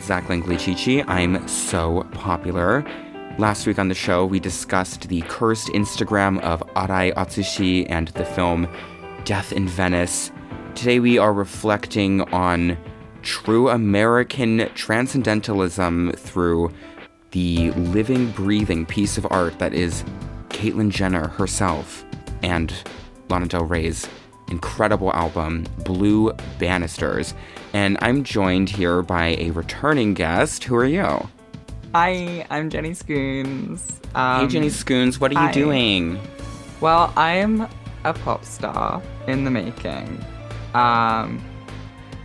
It's Zach Langley Chichi. I'm so popular. Last week on the show, we discussed the cursed Instagram of Arai Atsushi and the film Death in Venice. Today, we are reflecting on true American transcendentalism through the living, breathing piece of art that is Caitlyn Jenner herself and Lana Del Rey's incredible album, Blue Bannisters. And I'm joined here by a returning guest. Who are you? Hi, I'm Jenny Scoons. Um, hey, Jenny Scoons, what are hi. you doing? Well, I'm a pop star in the making. Um,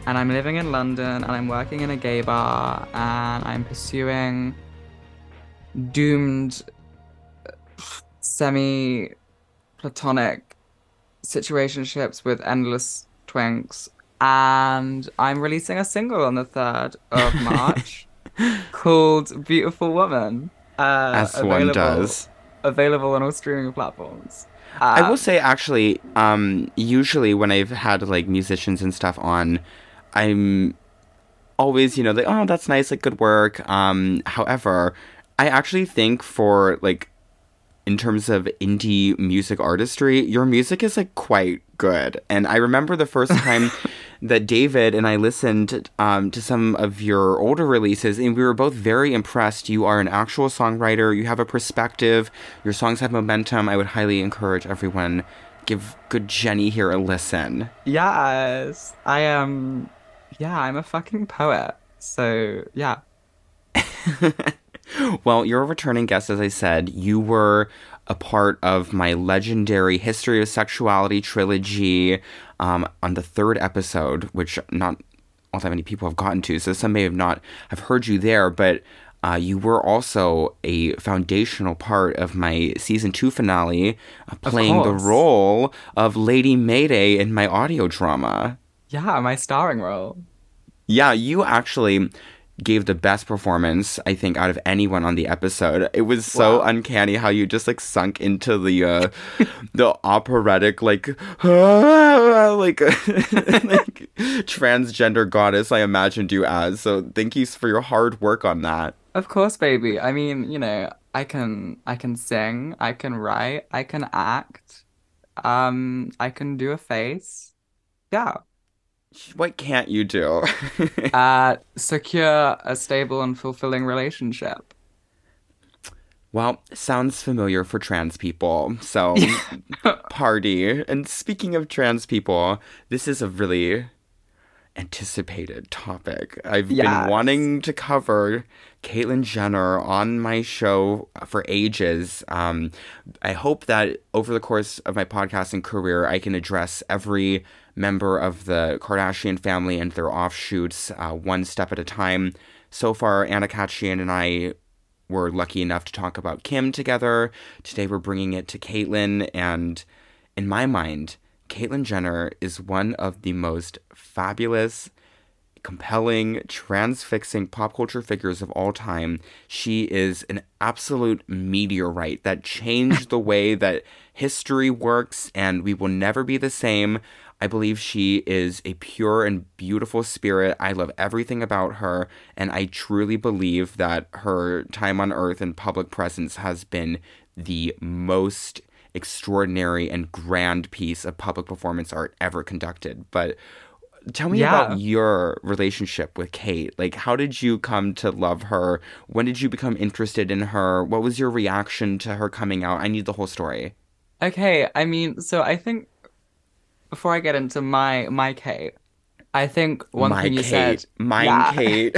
and I'm living in London and I'm working in a gay bar and I'm pursuing doomed semi platonic situationships with endless twinks. And I'm releasing a single on the 3rd of March called Beautiful Woman. Uh, As one does. Available on all streaming platforms. I Uh, will say, actually, um, usually when I've had like musicians and stuff on, I'm always, you know, like, oh, that's nice, like, good work. Um, however, I actually think for like, in terms of indie music artistry, your music is like quite good. And I remember the first time that David and I listened um, to some of your older releases, and we were both very impressed. You are an actual songwriter. You have a perspective. Your songs have momentum. I would highly encourage everyone give good Jenny here a listen. Yes, I am. Yeah, I'm a fucking poet. So yeah, Well, you're a returning guest, as I said. You were a part of my legendary History of Sexuality trilogy um, on the third episode, which not all that many people have gotten to. So some may have not have heard you there, but uh, you were also a foundational part of my season two finale, uh, playing the role of Lady Mayday in my audio drama. yeah, my starring role. Yeah, you actually gave the best performance I think out of anyone on the episode. It was so Wow. uncanny how you just like sunk into the uh the operatic like like like transgender goddess I imagined you as. So thank you for your hard work on that. Of course, baby. I mean, you know, I can I can sing, I can write, I can act, um, I can do a face. Yeah. What can't you do? Uh, secure a stable and fulfilling relationship. Well, sounds familiar for trans people. So, party. And speaking of trans people, this is a really anticipated topic. I've Yes. been wanting to cover Caitlyn Jenner on my show for ages. Um, I hope that over the course of my podcasting career, I can address every member of the Kardashian family and their offshoots uh, one step at a time. So far, Anna Kachian and I were lucky enough to talk about Kim together. Today we're bringing it to Caitlyn, and in my mind, Caitlyn Jenner is one of the most fabulous, compelling, transfixing pop culture figures of all time. She is an absolute meteorite that changed the way that history works, and we will never be the same. I believe she is a pure and beautiful spirit. I love everything about her, and I truly believe that her time on earth and public presence has been the most extraordinary and grand piece of public performance art ever conducted. But tell me Yeah. about your relationship with Kate. Like, how did you come to love her? When did you become interested in her? What was your reaction to her coming out? I need the whole story. Okay, I mean, so I think before I get into my my Kate, I think one My thing you Kate. said Mine Yeah. Kate.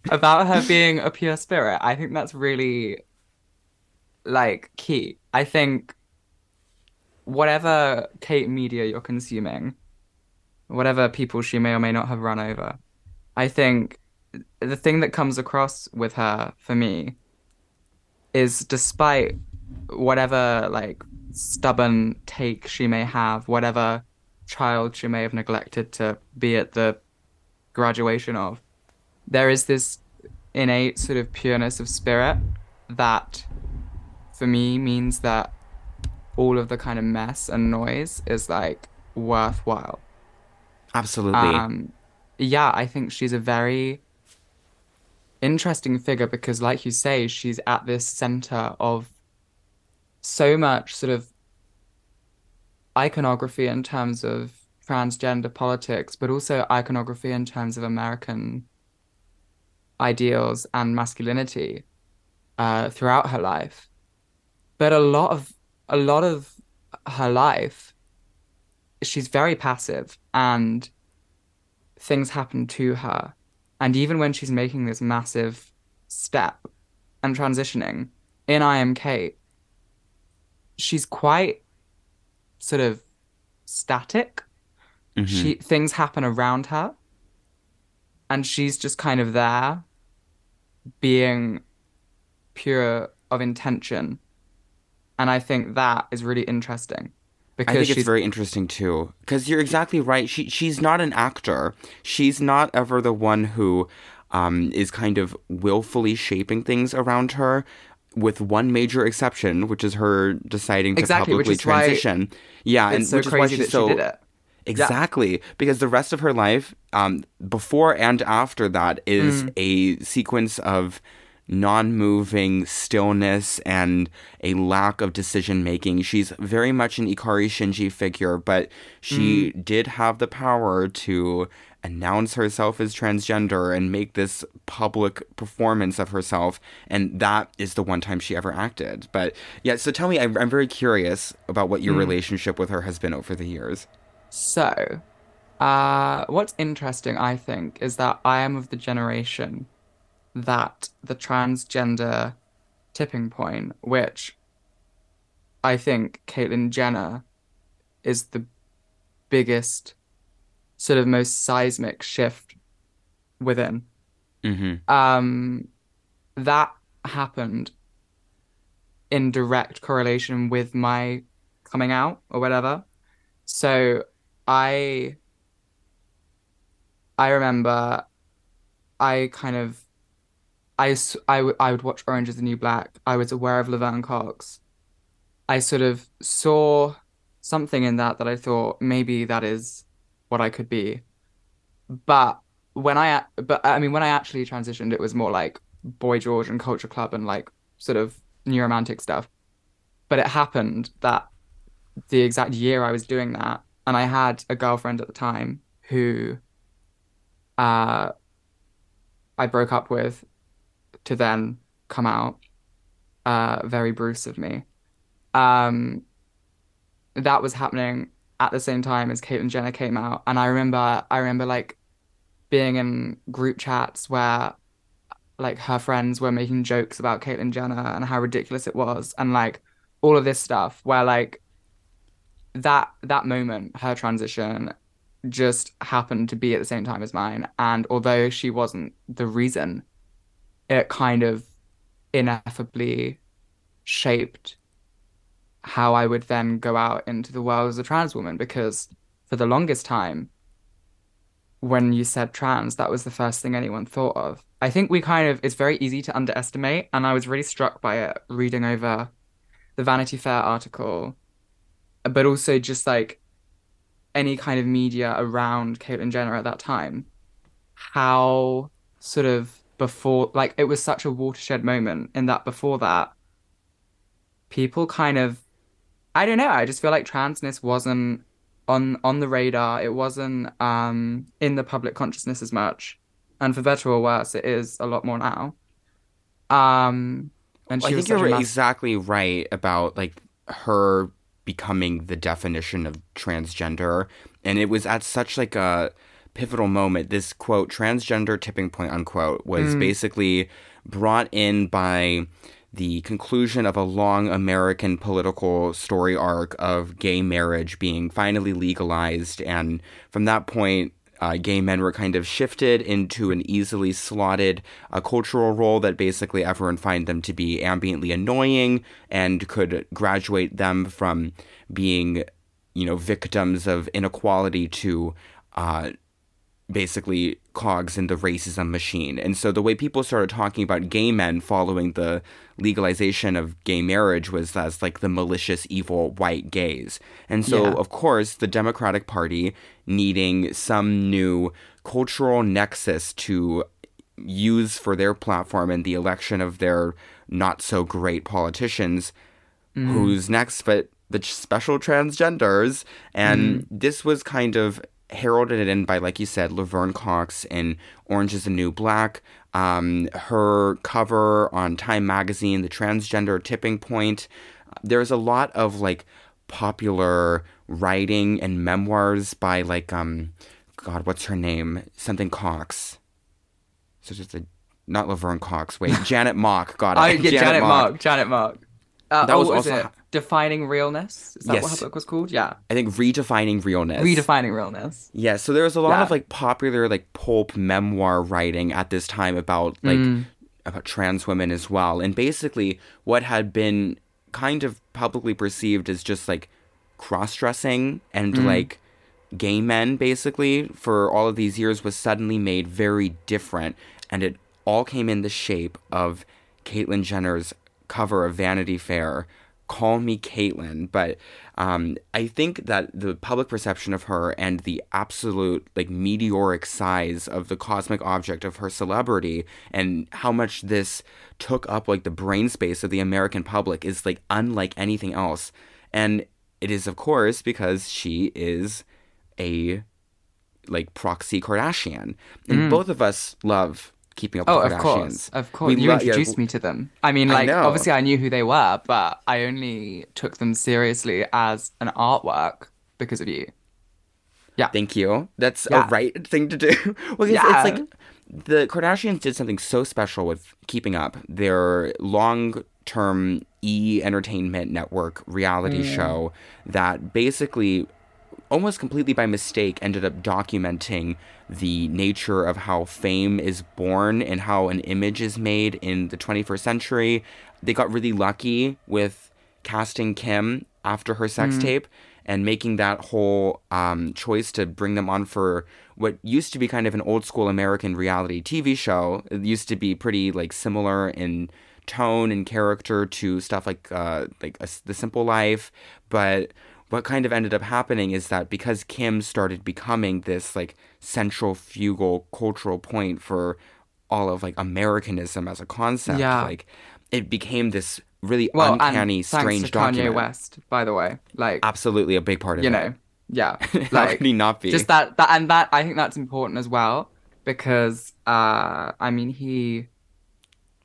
about her being a pure spirit, I think that's really like key. I think whatever Kate media you're consuming, whatever people she may or may not have run over, I think the thing that comes across with her for me is despite whatever like stubborn take she may have, whatever child she may have neglected to be at the graduation of, there is this innate sort of pureness of spirit that for me means that all of the kind of mess and noise is like worthwhile. Absolutely. Um, yeah, I think she's a very interesting figure because, like you say, she's at this center of so much sort of iconography in terms of transgender politics, but also iconography in terms of American ideals and masculinity uh, throughout her life. But a lot of a lot of her life, she's very passive and things happen to her. And even when she's making this massive step and transitioning in I Am Cait, she's quite sort of static. Mm-hmm. She things happen around her and she's just kind of there being pure of intention. And I think that is really interesting I think it's very interesting too, because you're exactly right. She she's not an actor. She's not ever the one who um, is kind of willfully shaping things around her. With one major exception, which is her deciding to exactly, publicly transition. Yeah, and so which is why she's so she did it. Exactly, because the rest of her life, um, before and after that, is Mm. a sequence of non-moving stillness and a lack of decision making. She's very much an Ikari Shinji figure, but she Mm. did have the power to announce herself as transgender and make this public performance of herself, and that is the one time she ever acted. But yeah, so tell me, I'm, I'm very curious about what Mm. your relationship with her has been over the years. So, uh, what's interesting, I think, is that I am of the generation that the transgender tipping point, which I think Caitlyn Jenner is the biggest, sort of most seismic shift within. Mm-hmm. Um, that happened in direct correlation with my coming out or whatever. So I I remember I kind of I, I, w- I would watch Orange is the New Black. I was aware of Laverne Cox. I sort of saw something in that that I thought maybe that is what I could be. But when I but I mean when I actually transitioned it was more like Boy George and Culture Club and like sort of new romantic stuff. But it happened that the exact year I was doing that and I had a girlfriend at the time who uh I broke up with to then come out. Uh, very Bruce of me. Um, that was happening at the same time as Caitlyn Jenner came out, and I remember, I remember like being in group chats where like her friends were making jokes about Caitlyn Jenner and how ridiculous it was, and like all of this stuff where like that that moment, her transition just happened to be at the same time as mine, and although she wasn't the reason it kind of ineffably shaped how I would then go out into the world as a trans woman because for the longest time, when you said trans, that was the first thing anyone thought of. I think we kind of, it's very easy to underestimate, and I was really struck by it reading over the Vanity Fair article, but also just like any kind of media around Caitlyn Jenner at that time, how sort of before like it was such a watershed moment in that before that people kind of I don't know, I just feel like transness wasn't on on the radar. It wasn't um in the public consciousness as much. And for better or worse, it is a lot more now. Um and Well, she I was think you're mass- exactly right about like her becoming the definition of transgender, and it was at such like a pivotal moment. This quote, transgender tipping point unquote, was Mm. basically brought in by the conclusion of a long American political story arc of gay marriage being finally legalized, and from that point uh, gay men were kind of shifted into an easily slotted uh, cultural role that basically everyone find them to be ambiently annoying and could graduate them from being, you know, victims of inequality to uh, basically cogs in the racism machine. And so the way people started talking about gay men following the legalization of gay marriage was as like the malicious, evil white gays. And so, Yeah. of course, the Democratic Party needing some new cultural nexus to use for their platform in the election of their not so great politicians mm. who's next but the special transgenders and mm. this was kind of heralded it in by like you said laverne cox in orange is the new black um, her cover on time magazine the transgender tipping point there's a lot of like popular writing and memoirs by like um god what's her name something cox so just a not laverne cox wait janet mock got it I, yeah, Janet, Mock. Janet Mock. Uh, That oh, was was also- it? Defining Realness. Is that what Yes. her book was called? Yeah. I think redefining realness. Redefining Realness. Yeah, so there was a lot Yeah. of like popular like pulp memoir writing at this time about like Mm. about trans women as well. And basically what had been kind of publicly perceived as just like cross-dressing and Mm. like gay men basically for all of these years was suddenly made very different and it all came in the shape of Caitlyn Jenner's cover of Vanity Fair call me Caitlyn, but um, I think that the public perception of her and the absolute like meteoric size of the cosmic object of her celebrity and how much this took up like the brain space of the American public is like unlike anything else. And it is of course because she is a like proxy Kardashian. And both of us love keeping up Oh, with of Kardashians. course. Of course. We you lo- yeah, introduced me to them. I mean, I like, know. obviously I knew who they were, but I only took them seriously as an artwork because of you. Yeah. Thank you. That's Yeah. a right thing to do. well, it's, Yeah. it's like the Kardashians did something so special with keeping up their long term E Entertainment Network reality Mm. show that basically almost completely by mistake ended up documenting the nature of how fame is born and how an image is made in the 21st century. They got really lucky with casting Kim after her sex tape and making that whole um, choice to bring them on for what used to be kind of an old school American reality TV show. It used to be pretty like similar in tone and character to stuff like uh, like a, The Simple Life, but what kind of ended up happening is that because Kim started becoming this like centrifugal cultural point for all of like Americanism as a concept, Yeah. like it became this really Well, uncanny, strange to Kanye. West, by the way. Like, Absolutely a big part of you it. know, yeah. How could he not be? just that, that, and that, I think that's important as well because, uh, I mean, he,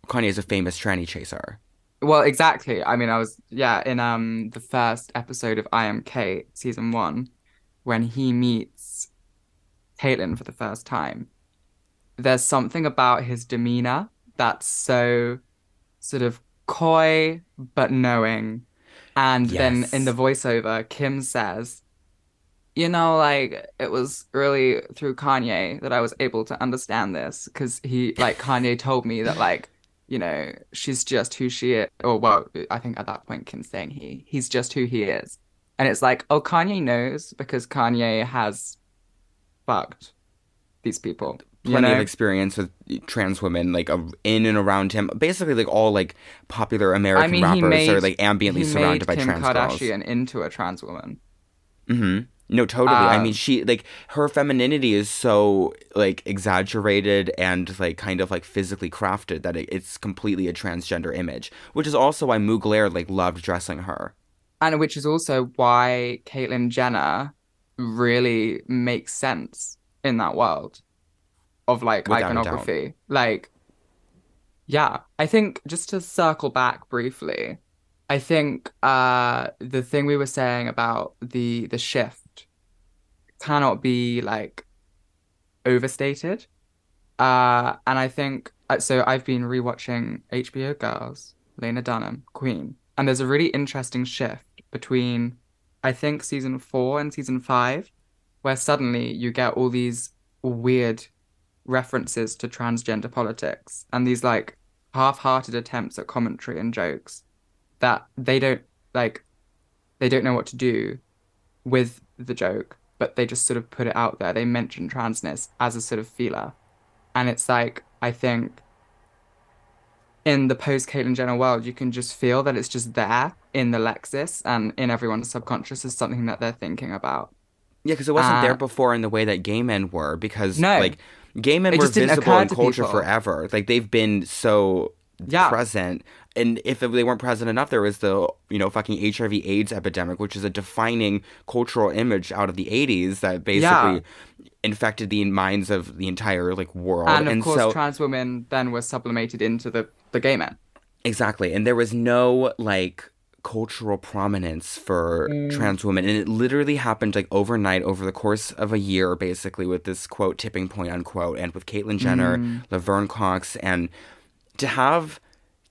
Kanye is a famous tranny chaser. Well, exactly. I mean, I was yeah in um the first episode of I Am Cait season one, when he meets Caitlyn for the first time. There's something about his demeanor that's so sort of coy but knowing, and then in the voiceover, Kim says, "You know, like it was really through Kanye that I was able to understand this because he like Kanye told me that like." You know, she's just who she is. Or, well, I think at that point, Kim's saying he, he's just who he is. And it's like, oh, Kanye knows because Kanye has fucked these people. You Plenty of experience with trans women, like uh, in and around him. Basically, like all like popular American mean, rappers made- are like ambiently surrounded by Kim trans girls. Kardashian into a trans woman. hmm No, totally. I Um, mean, she like her femininity is so like exaggerated and like kind of like physically crafted that it, it's completely a transgender image, which is also why Mugler like loved dressing her. And which is also why Caitlyn Jenner really makes sense in that world of like Without iconography. Like, yeah, I think just to circle back briefly, I think uh the thing we were saying about the the shift cannot be like overstated. Uh, and I think uh, so. I've been rewatching HBO Girls, Lena Dunham, Queen, and there's a really interesting shift between, I think, season four and season five, where suddenly you get all these weird references to transgender politics and these like half-hearted attempts at commentary and jokes that they don't like, they don't know what to do with the joke but they just sort of put it out there. They mention transness as a sort of feeler. And it's like, I think in the post Caitlyn Jenner world, you can just feel that it's just there in the Lexis and in everyone's subconscious as something that they're thinking about. Yeah, because it wasn't Uh, there before in the way that gay men were. Because No. like gay men were visible in culture people. forever. Like they've been so Yeah. present. And if they weren't present enough, there was the you know fucking HIV/AIDS epidemic, which is a defining cultural image out of the '80s that basically infected the minds of the entire like world. And of course, so trans women then were sublimated into the, the gay men. Exactly. And there was no like cultural prominence for Mm. trans women. And it literally happened like overnight over the course of a year, basically, with this quote tipping point unquote, and with Caitlyn Jenner, Mm. Laverne Cox, and to have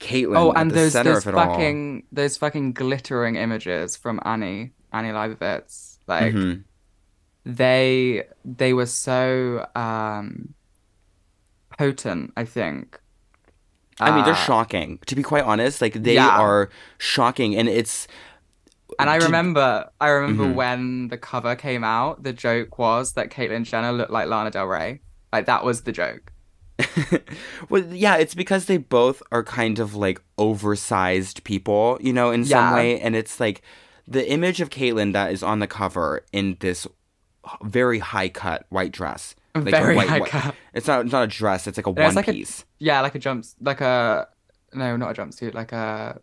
Caitlyn Oh, at and the those of it all. fucking those fucking glittering images from Annie Annie Leibovitz, like Mhm. they they were so um potent. I think. I mean, they're Uh, shocking. To be quite honest, like they Yeah. are shocking, and it's And I remember, I remember Mhm. when the cover came out, the joke was that Caitlyn Jenner looked like Lana Del Rey. Like that was the joke. well, yeah, it's because they both are kind of like oversized people, you know, in some Yeah. way. And it's like the image of Caitlyn that is on the cover in this very high cut white dress. Like Very white- high white- cut. It's not, it's not a dress, it's like a it's one like a- piece. Yeah, like a jumps, like a no, not a jumpsuit, like a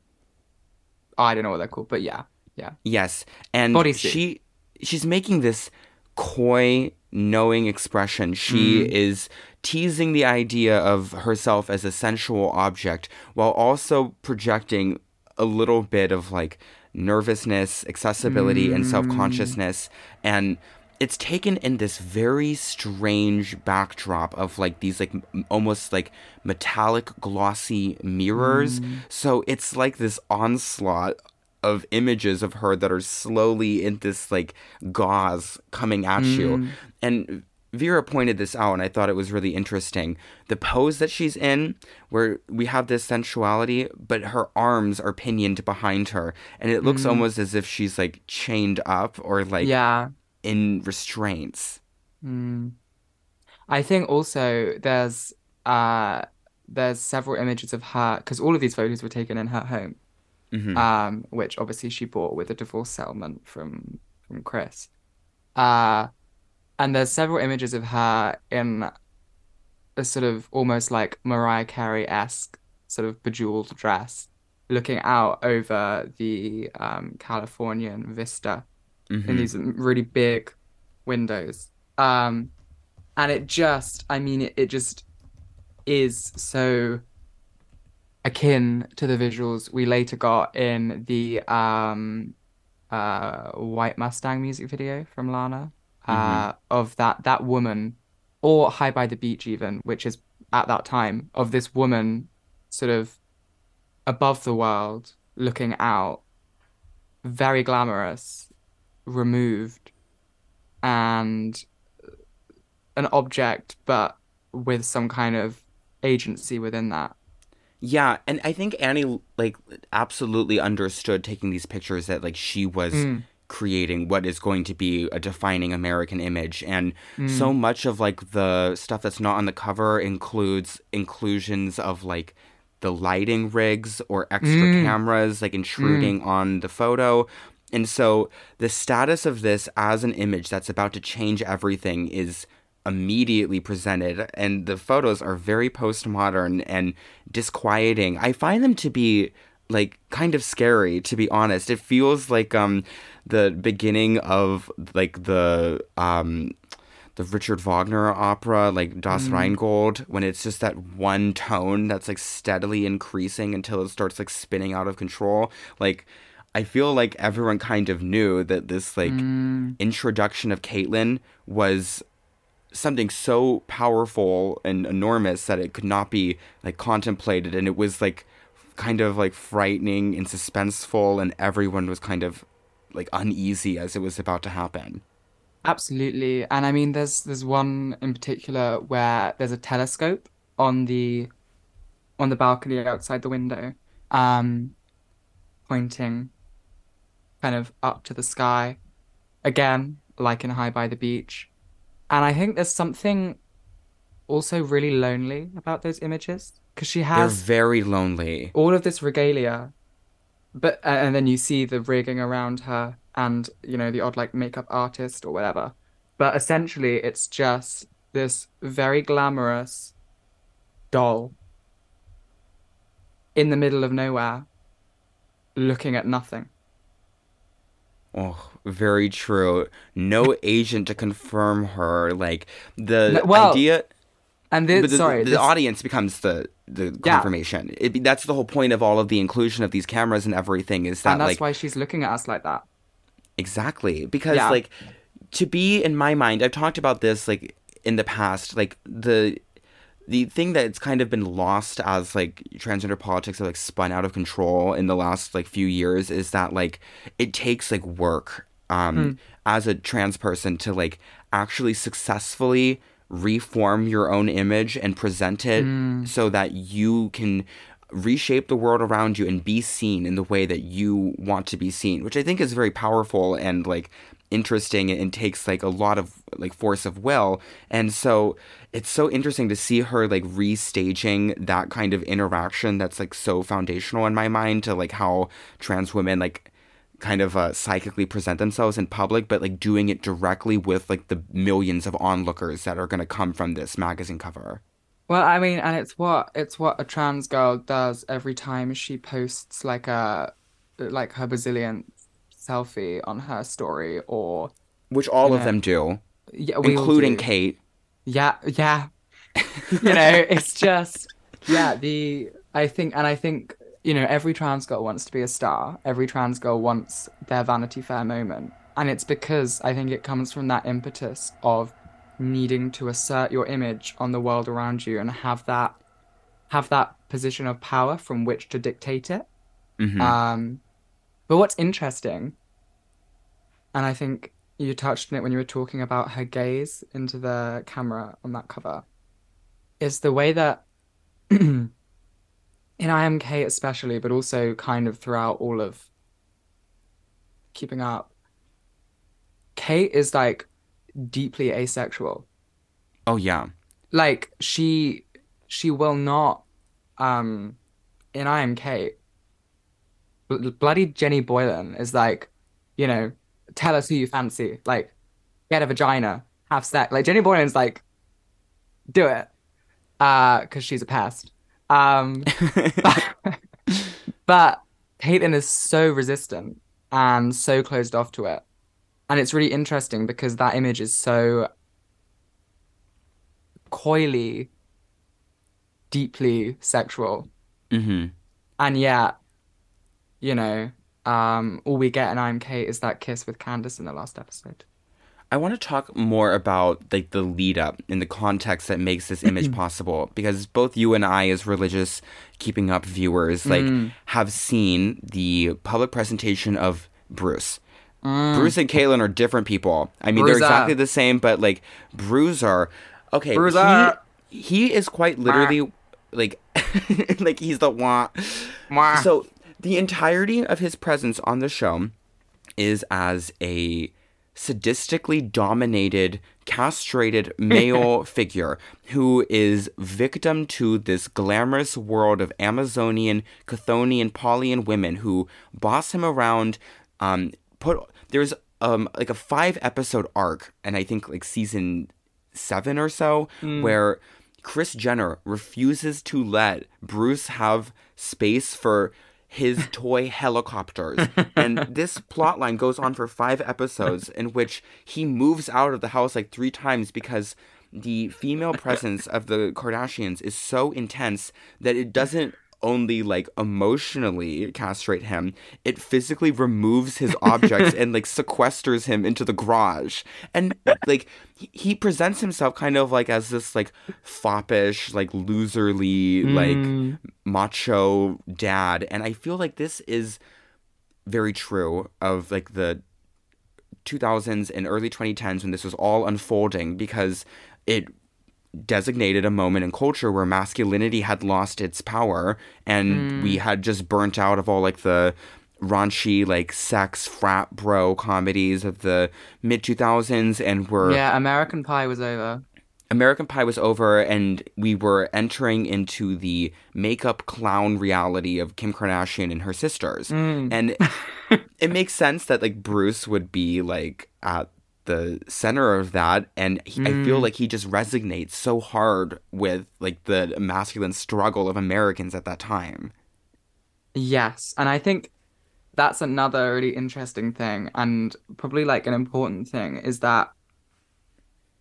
I don't know what they're called, but yeah, yeah. Yes. And Bodysuit. she she's making this coy, knowing expression. She Mm. is teasing the idea of herself as a sensual object while also projecting a little bit of like nervousness, accessibility, and Mm. self consciousness. And it's taken in this very strange backdrop of like these like m- almost like metallic glossy mirrors. Mm. So it's like this onslaught of images of her that are slowly in this like gauze coming at you. Mm. And Vera pointed this out, and I thought it was really interesting. The pose that she's in, where we have this sensuality, but her arms are pinioned behind her, and it looks almost as if she's like chained up or like yeah. in restraints. Mm. I think also there's uh there's several images of her because all of these photos were taken in her home, Mhm. um, which obviously she bought with a divorce settlement from from Kris. Uh, and there's several images of her in a sort of almost like Mariah Carey-esque sort of bejeweled dress, looking out over the um, Californian vista in Mhm. these really big windows. Um, and it just, I mean, it, it just is so akin to the visuals we later got in the um, uh, White Mustang music video from Lana, uh, of that that woman, or High by the Beach even, which is at that time of this woman, sort of above the world, looking out, very glamorous, removed, and an object, but with some kind of agency within that. Yeah, and I think Annie like absolutely understood taking these pictures that like she was Mm. Creating what is going to be a defining American image and Mm. so much of like the stuff that's not on the cover includes inclusions of like the lighting rigs or extra Mm. cameras like intruding on the photo. And so the status of this as an image that's about to change everything is immediately presented and the photos are very postmodern and disquieting. I find them to be like kind of scary to be honest. It feels like um the beginning of like the um the Richard Wagner opera, like Das Rheingold, when it's just that one tone that's like steadily increasing until it starts like spinning out of control. Like, I feel like everyone kind of knew that this like Mm. introduction of Caitlyn was something so powerful and enormous that it could not be like contemplated, and it was like kind of like frightening and suspenseful, and everyone was kind of like uneasy as it was about to happen. Absolutely. And I mean there's there's one in particular where there's a telescope on the on the balcony outside the window, um, pointing kind of up to the sky. Again, like in High by the Beach. And I think there's something also really lonely about those images because she They're has very lonely. all of this regalia, but and then you see the rigging around her and you know the odd like makeup artist or whatever. But essentially, it's just this very glamorous doll in the middle of nowhere, looking at nothing. Oh, very true. No agent to confirm her. Like the No, well, idea. And this, the, sorry, the audience becomes the the Yeah. confirmation. It, that's the whole point of all of the inclusion of these cameras and everything is that and that's like why she's looking at us like that. Exactly. Because Yeah. like to be in my mind, I've talked about this like in the past, like the the thing that's kind of been lost as like transgender politics have like spun out of control in the last like few years is that like it takes like work um as a trans person to like actually successfully reform your own image and present it mm. so that you can reshape the world around you and be seen in the way that you want to be seen which i think is very powerful and like interesting and takes like a lot of like force of will. And so it's so interesting to see her like restaging that kind of interaction that's like so foundational in my mind to like how trans women like kind of uh, psychically present themselves in public but like doing it directly with like the millions of onlookers that are going to come from this magazine cover Well, I mean, and it's what it's what a trans girl does every time she posts like a like her Brazilian selfie on her story or which all of Yeah. them do yeah, including do. kate Yeah, yeah. You know, it's just yeah, the I think and I think, you know, every trans girl wants to be a star. Every trans girl wants their Vanity Fair moment. And it's because I think it comes from that impetus of needing to assert your image on the world around you and have that have that position of power from which to dictate it. Mhm. Um, but what's interesting, and I think you touched on it when you were talking about her gaze into the camera on that cover, is the way that in IMK especially, but also kind of throughout all of keeping up, Kate is like deeply asexual. oh yeah Like she she will not um in I Am Cait bl- bloody Jenny Boylan is like, you know, tell us who you fancy. Like, get a vagina, have sex. Like Jenny Boylan's like, do it. Uh, because she's a pest. Um but Caitlyn is so resistant and so closed off to it. And it's really interesting because that image is so coyly, deeply sexual. hmm And yet, you know, um, all we get in I'm Cait is that kiss with Candis in the last episode. I want to talk more about like the lead up and the context that makes this image possible because both you and I as religious keeping up viewers like Mm. have seen the public presentation of Bruce. Mm. Bruce and Caitlyn are different people. I mean, they're exactly the same, but like Bruiser, okay, Bruiser. he he is quite literally like like he's the wah. So the entirety of his presence on the show is as a sadistically dominated, castrated male figure who is victim to this glamorous world of Amazonian, Chthonian, Polyan women who boss him around. Um, put there's um like a five episode arc, and I think like season seven or so, where Kris Jenner refuses to let Bruce have space for his toy helicopters. and this plot line goes on for five episodes in which he moves out of the house like three times because the female presence of the Kardashians is so intense that it doesn't only like emotionally castrate him, it physically removes his objects and like sequesters him into the garage. And like he, he presents himself kind of like as this like foppish, like loserly, like mm. macho dad. And I feel like this is very true of like the 2000s and early 2010s when this was all unfolding because it designated a moment in culture where masculinity had lost its power and we had just burnt out of all like the raunchy like sex frat bro comedies of the mid 2000s and were Yeah, American Pie was over. American Pie was over and we were entering into the makeup clown reality of Kim Kardashian and her sisters. Mm. And it makes sense that like Bruce would be like at the center of that and he, I feel Mm. like he just resonates so hard with like the masculine struggle of Americans at that time. Yes, and I think that's another really interesting thing, and probably like an important thing is that,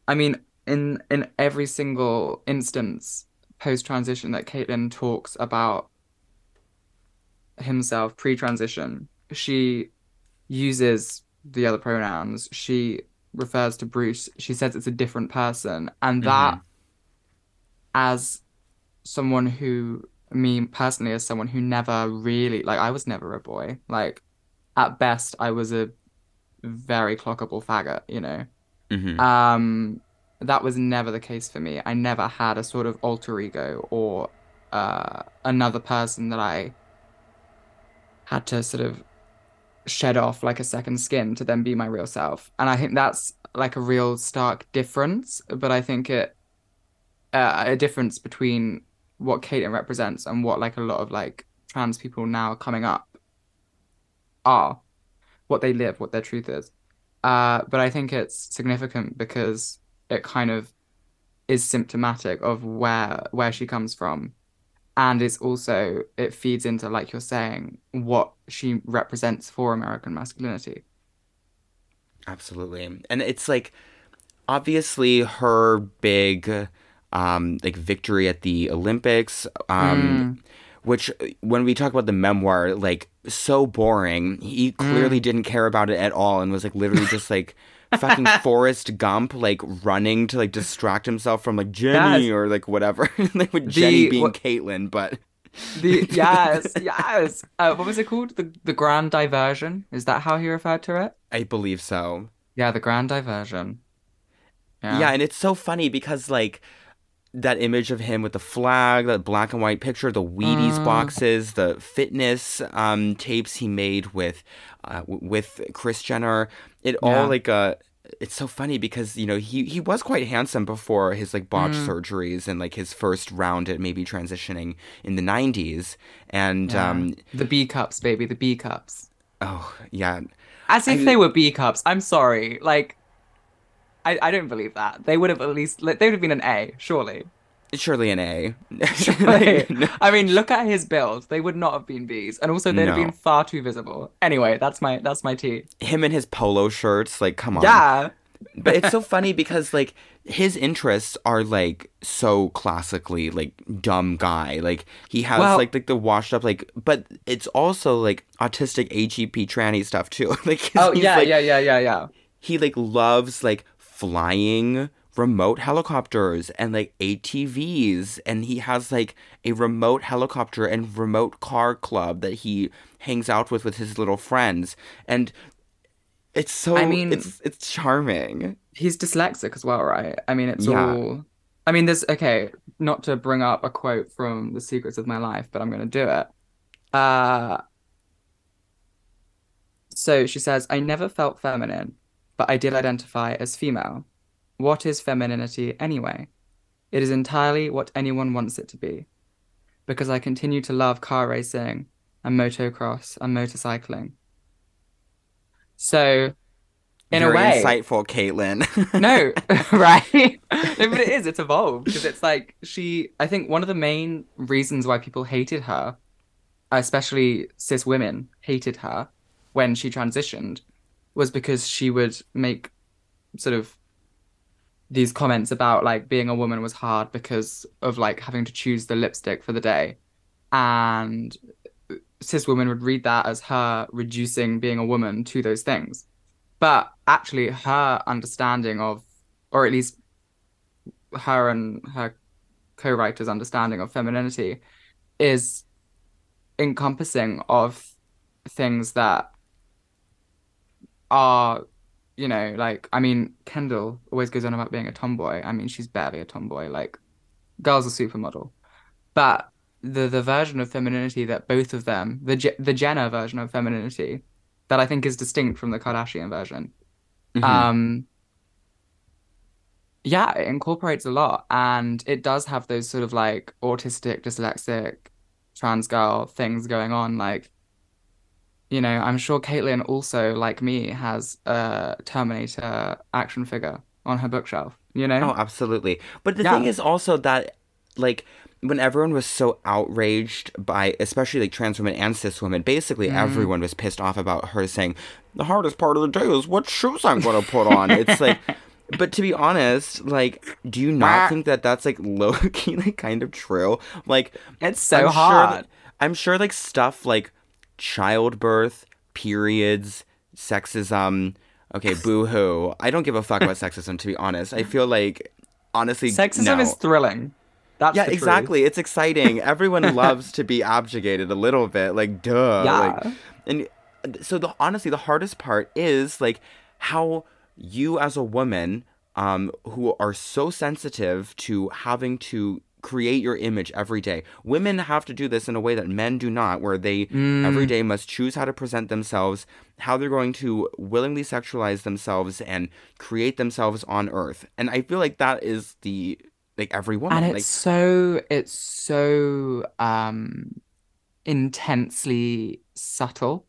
I mean, in in every single instance post transition that caitlyn talks about himself pre-transition, she uses the other pronouns. She refers to Bruce. She says it's a different person, and that, as someone who me personally as someone who never really like I was never a boy. Like at best I was a very clockable faggot, you know. hmm Um that was never the case for me. I never had a sort of alter ego or uh another person that I had to sort of shed off like a second skin to then be my real self. And I think that's like a real stark difference, but I think it uh, a difference between what Caitlyn represents and what like a lot of like trans people now coming up are, what they live, what their truth is. Uh, but I think it's significant because it kind of is symptomatic of where where she comes from, and it's also it feeds into like you're saying what she represents for American masculinity. Absolutely. And it's like obviously her big um like victory at the Olympics um which when we talk about the memoir like so boring. He clearly didn't care about it at all and was like literally just like fucking Forrest Gump like running to like distract himself from like Jenny Yes. or like whatever. like with Jenny being what- Caitlyn, but The yes, yes. Uh, what was it called? The the grand diversion. Is that how he referred to it? I believe so. Yeah, the grand diversion. Yeah. and it's so funny because like that image of him with the flag, that black and white picture, the Wheaties Mm. boxes, the fitness um, tapes he made with uh, w- with Kris Jenner, it Yeah. all like uh it's so funny because you know he he was quite handsome before his like botched Mm. surgeries and like his first round at maybe transitioning in the 90s and Yeah. um The B cups, baby, the B cups. oh yeah As if I- they were B cups. I'm sorry. Like, I, I don't believe that. They would have at least, like, they would have been an A, surely. surely an A Surely. I mean, look at his build. They would not have been Bs, and also they'd have been far too visible. Anyway, that's my that's my tea. him and his polo shirts like come on Yeah. but it's so funny because like his interests are like so classically like dumb guy like he has Well- like, like the washed up like but it's also like autistic AGP tranny stuff too like Oh yeah, like, yeah, yeah, yeah, yeah. he like loves like flying remote helicopters and like ATVs and he has like a remote helicopter and remote car club that he hangs out with with his little friends and it's so I mean- it's it's charming He's dyslexic as well, right? I mean, it's Yeah. all. I mean, there's okay. Not to bring up a quote from The Secrets of My Life, but I'm gonna do it. Uh. So she says, "I never felt feminine, but I did identify as female. What is femininity anyway? It is entirely what anyone wants it to be. Because I continue to love car racing and motocross and motorcycling. So, in Very a way, insightful, Caitlyn. no, right? No, but it is. It's evolved because it's like she. I think one of the main reasons why people hated her, especially cis women, hated her when she transitioned, was because she would make sort of these comments about like being a woman was hard because of like having to choose the lipstick for the day, and cis women would read that as her reducing being a woman to those things. But actually, her understanding of, or at least her and her co writer's understanding of femininity, is encompassing of things that are, you know, like, I mean, Kendall always goes on about being a tomboy. I mean, she's barely a tomboy. Like, girl's a supermodel. But the the version of femininity that both of them, the the Jenner version of femininity, that I think is distinct from the Kardashian version. Mhm. Um, yeah, it incorporates a lot, and it does have those sort of like autistic, dyslexic, trans girl things going on. Like, you know, I'm sure Caitlyn also, like me, has a Terminator action figure on her bookshelf. You know? Oh, absolutely. But the Yeah. thing is also that, like, when everyone was so outraged by, especially like trans women and cis women, basically Mm. everyone was pissed off about her saying, the hardest part of the day is what shoes I'm going to put on. It's like, but to be honest, like, do you not think that that's like low key, like, kind of true? Like, It's so I'm Sure hard. that, I'm sure like stuff like childbirth, periods, sexism. Okay, boo hoo. I don't give a fuck about sexism, to be honest. I feel like, honestly, Sexism no. is thrilling. That's yeah, exactly. It's exciting. Everyone loves to be objected a little bit. Like, duh. Yeah. Like, and so the honestly, the hardest part is like how you as a woman, um, who are so sensitive to having to create your image every day. Women have to do this in a way that men do not, where they Mm. every day must choose how to present themselves, how they're going to willingly sexualize themselves and create themselves on earth. And I feel like that is the like every woman. And it's like so it's so um intensely subtle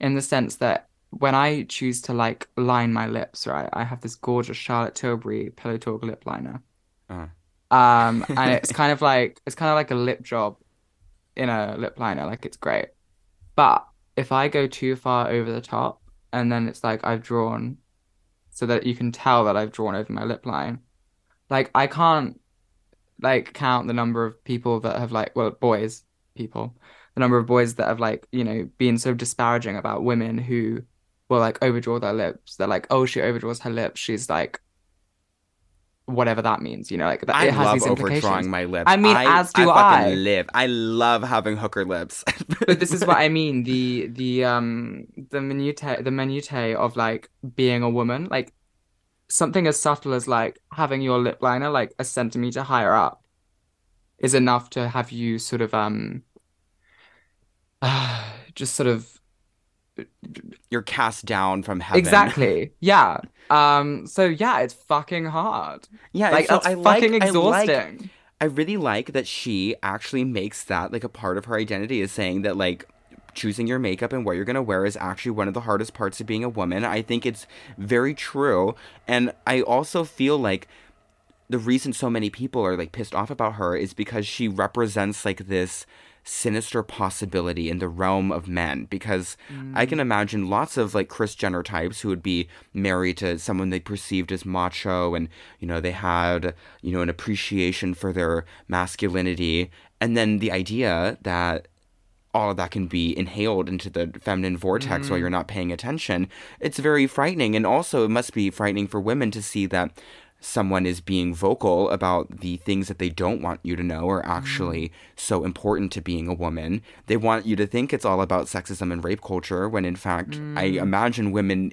in the sense that when I choose to like line my lips, right, I have this gorgeous Charlotte Tilbury Pillow Talk lip liner. Uh. Um, and it's kind of like it's kind of like a lip job in a lip liner, like it's great. But if I go too far over the top and then it's like I've drawn so that you can tell that I've drawn over my lip line, like I can't like count the number of people that have like well boys people the number of boys that have like you know been so disparaging about women who will like overdraw their lips. They're like oh she overdraws her lips. She's like whatever that means you know like that I it has love these implications overdrawing my lips. I mean, as do I. fucking I. live. I love having hooker lips. but this is what I mean the the um the minutiae the minutiae of like being a woman like something as subtle as like having your lip liner like a centimeter higher up is enough to have you sort of um just sort of You're cast down from heaven. exactly yeah um so yeah it's fucking hard Yeah, like so that's I like. fucking I like. exhausting I really like that she actually makes that like a part of her identity is saying that like choosing your makeup and what you're going to wear is actually one of the hardest parts of being a woman. I think it's very true. And I also feel like the reason so many people are like pissed off about her is because she represents like this sinister possibility in the realm of men because I can mm. imagine lots of like Kris Jenner types who would be married to someone they perceived as macho and you know they had you know an appreciation for their masculinity and then the idea that all of that can be inhaled into the feminine vortex while mm. you're not paying attention. It's very frightening. And also, it must be frightening for women to see that someone is being vocal about the things that they don't want you to know are actually so important to being a woman. They want you to think it's all about sexism and rape culture, when in fact, I imagine women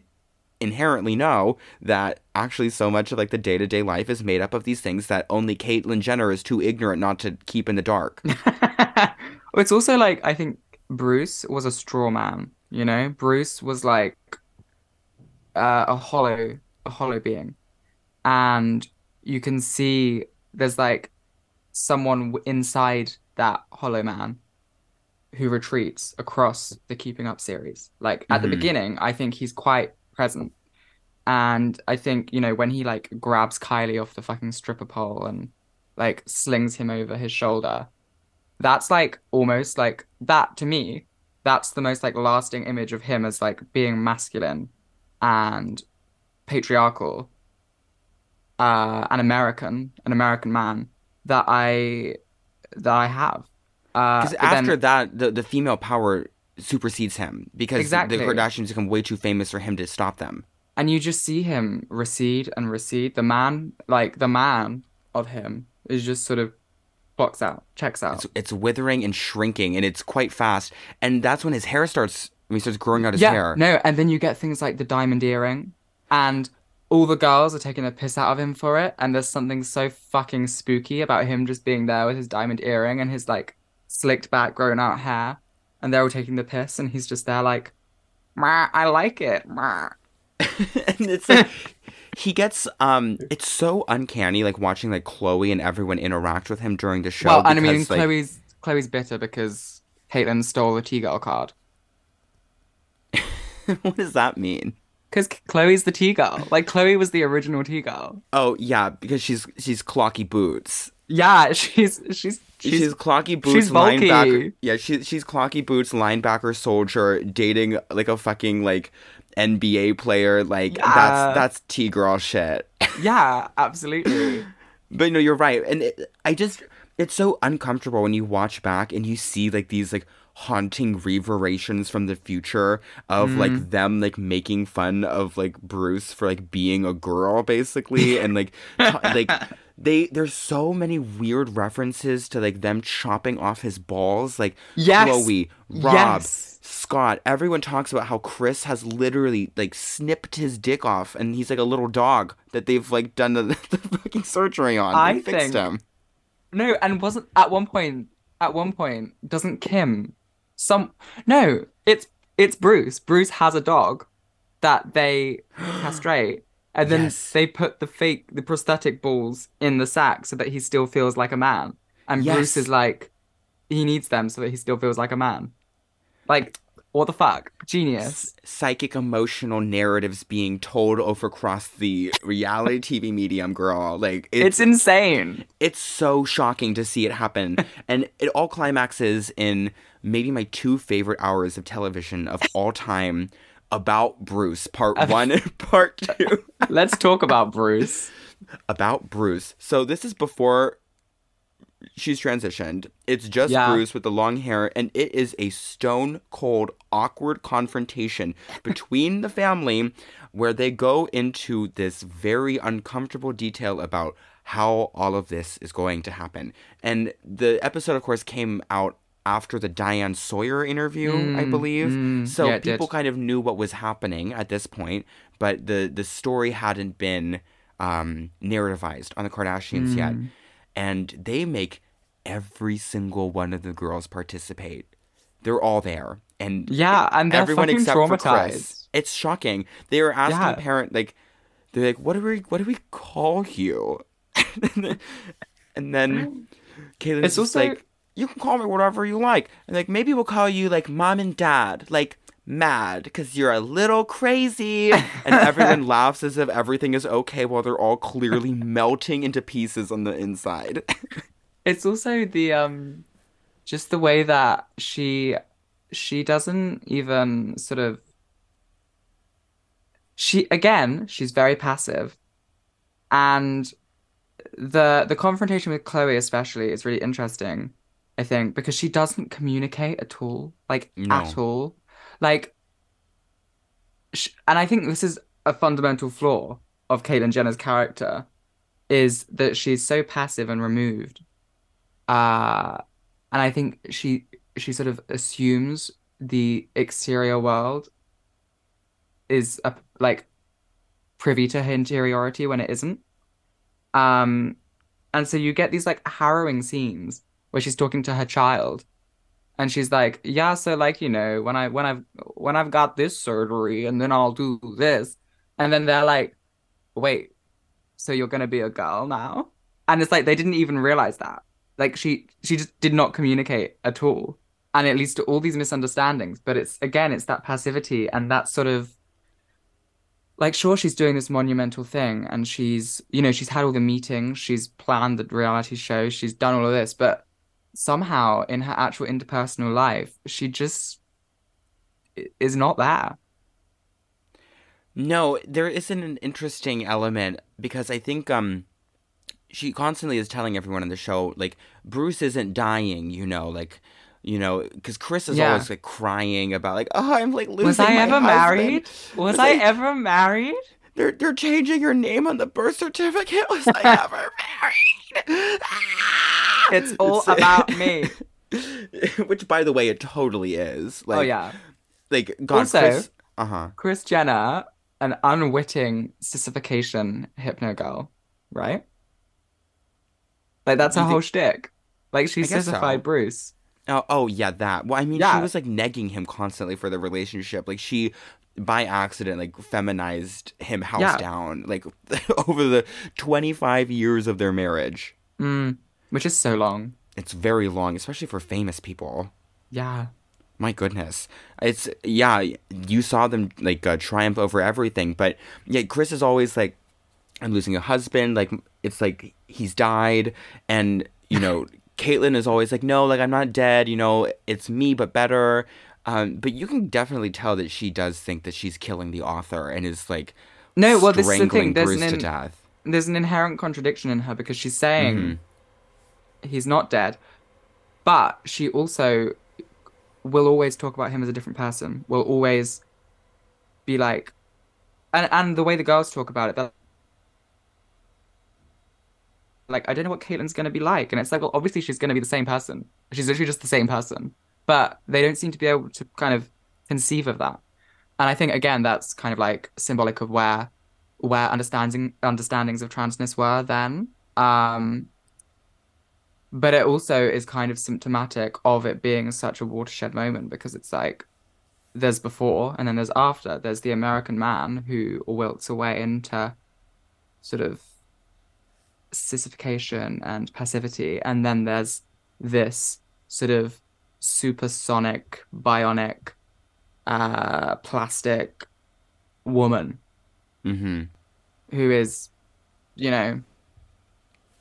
inherently know that actually so much of like the day-to-day life is made up of these things that only Caitlyn Jenner is too ignorant not to keep in the dark. It's also like I think Bruce was a straw man, you know? Bruce was like uh, a hollow a hollow being. And you can see there's like someone inside that hollow man who retreats across the Keeping Up series. Like at the Mhm. beginning, I think he's quite present. And I think, you know, when he like grabs Kylie off the fucking stripper pole and like slings him over his shoulder, that's like almost like that to me, that's the most like lasting image of him as like being masculine and patriarchal, uh, an American, an American man that I that I have. Uh, Because then- after that, the, the female power supersedes him because Exactly. the Kardashians become way too famous for him to stop them. and you just see him recede and recede. The man, like the man of him, is just sort of blocks out, checks out. It's, it's withering and shrinking, and it's quite fast. And that's when his hair starts. When he starts growing out his yeah, hair. no, and then you get things like the diamond earring, and all the girls are taking the piss out of him for it. And there's something so fucking spooky about him just being there with his diamond earring and his like slicked back, grown out hair, and they're all taking the piss, and he's just there like, I like it. And it's like he gets um it's so uncanny like watching like Khloé and everyone interact with him during the show Well, and I mean, like, Khloé's Khloé's bitter because Caitlyn stole the T girl card. what does that mean? Because Khloé's the T girl. Like Khloé was the original T girl. Oh yeah, because she's she's clocky boots. Yeah, she's she's She's, she's, clocky boots she's bulky. linebacker. Yeah, she, she's clocky boots linebacker soldier dating like a fucking like NBA player. Like Yeah. that's that's T girl shit. yeah, absolutely. But no, you're right, and it, I just it's so uncomfortable when you watch back and you see like these like haunting reverberations from the future of Mm-hmm. like them like making fun of like Bruce for like being a girl basically and like t- like they there's so many weird references to like them chopping off his balls like Yes. Khloé, Rob, Yes. Scott, everyone talks about how Kris has literally like snipped his dick off and he's like a little dog that they've like done the, the fucking surgery on. I they fixed think- him. No, and wasn't at one point at one point doesn't Kim some no, it's it's Bruce. Bruce has a dog that they castrate. And then Yes. they put the fake the prosthetic balls in the sack so that he still feels like a man. And Bruce is like he needs them so that he still feels like a man. Like what the fuck? Genius. Psychic emotional narratives being told over across the reality TV medium, girl. Like It's it's insane. it's so shocking to see it happen, and it all climaxes in maybe my two favorite hours of television of all time about Bruce, part one and part two. Let's talk about Bruce. about Bruce. So this is before she's transitioned. It's just Yeah. Bruce with the long hair, and it is a stone cold, awkward confrontation between the family where they go into this very uncomfortable detail about how all of this is going to happen. And the episode, of course, came out after the Diane Sawyer interview, I Mm, believe. mm, so yeah, people did. kind of knew what was happening at this point, but the the story hadn't been um, narrativized on the Kardashians yet, Mm. And they make every single one of the girls participate. They're all there, and Yeah, and everyone except for traumatized. Kris. It's shocking. They were asking Yeah. parent like, they're like, "What do we what do we call you?" and then Caitlyn's It's just also- like, "You can call me whatever you like." And like, maybe we'll call you like mom and dad, like mad because you're a little crazy. and everyone laughs as if everything is okay while they're all clearly melting into pieces on the inside. It's also the um just the way that she she doesn't even sort of she again, she's very passive. And the the confrontation with Khloé especially is really interesting, I think, because she doesn't communicate at all, like No. at all. Like sh and I think this is a fundamental flaw of Caitlyn Jenner's character is that she's so passive and removed. Uh, and I think she she sort of assumes the exterior world is a, like privy to her interiority when it isn't. Um, and so you get these like harrowing scenes where she's talking to her child, and she's like, "Yeah, so like you know, when I when I've when I've got this surgery, and then I'll do this," and then they're like, "Wait, so you're gonna be a girl now?" And it's like they didn't even realize that. Like she she just did not communicate at all. And it leads to all these misunderstandings. But it's again, it's that passivity and that sort of like sure she's doing this monumental thing and she's you know, she's had all the meetings, she's planned the reality show, she's done all of this, but somehow in her actual interpersonal life, she just is not there. No, there isn't an interesting element because I think um she constantly is telling everyone on the show like Bruce isn't dying, you know, like you know, because Kris is Yeah. always like crying about like, oh, I'm like losing Was I ever husband." married? Was Was I I- ever married? They're they're changing your name on the birth certificate. Was I ever married? Ah! It's all It's- about me. Which, by the way, it totally is. Like, oh yeah. Like God, Also- Kris. Uh huh. Kris Jenner, an unwitting sissification hypno girl, right? Like that's You her whole think- shtick. Like she I guess so. Bruce. Oh, oh yeah, that. Well, I mean, she was like negging him constantly for the relationship. Like she, by accident, like feminized him house Yeah. down. Like over the twenty five years of their marriage. Mm, which is so long. It's very long, especially for famous people. Yeah. My goodness, it's yeah. You saw them like uh, triumph over everything, but yeah, Kris is always like, I'm losing a husband. Like it's like he's died, and you know, Caitlyn is always like, no, like I'm not dead. You know, it's me, but better. Um, but you can definitely tell that she does think that she's killing the author and is like, No, well, this is the thing. There's Bruce an to death. there's an inherent contradiction in her because she's saying Mm-hmm. he's not dead, but she also will always talk about him as a different person. Will always be like, and and the way the girls talk about it, they're like, I don't know what Caitlyn's gonna be like, and it's like, well, obviously she's gonna be the same person. She's literally just the same person, but they don't seem to be able to kind of conceive of that. And I think again, that's kind of like symbolic of where where understanding understandings of transness were then. Um, but it also is kind of symptomatic of it being such a watershed moment because it's like there's before and then there's after. There's the American man who wilts away into sort of sissification and passivity, and then there's this sort of supersonic, bionic, uh, plastic woman Mm-hmm. who is, you know,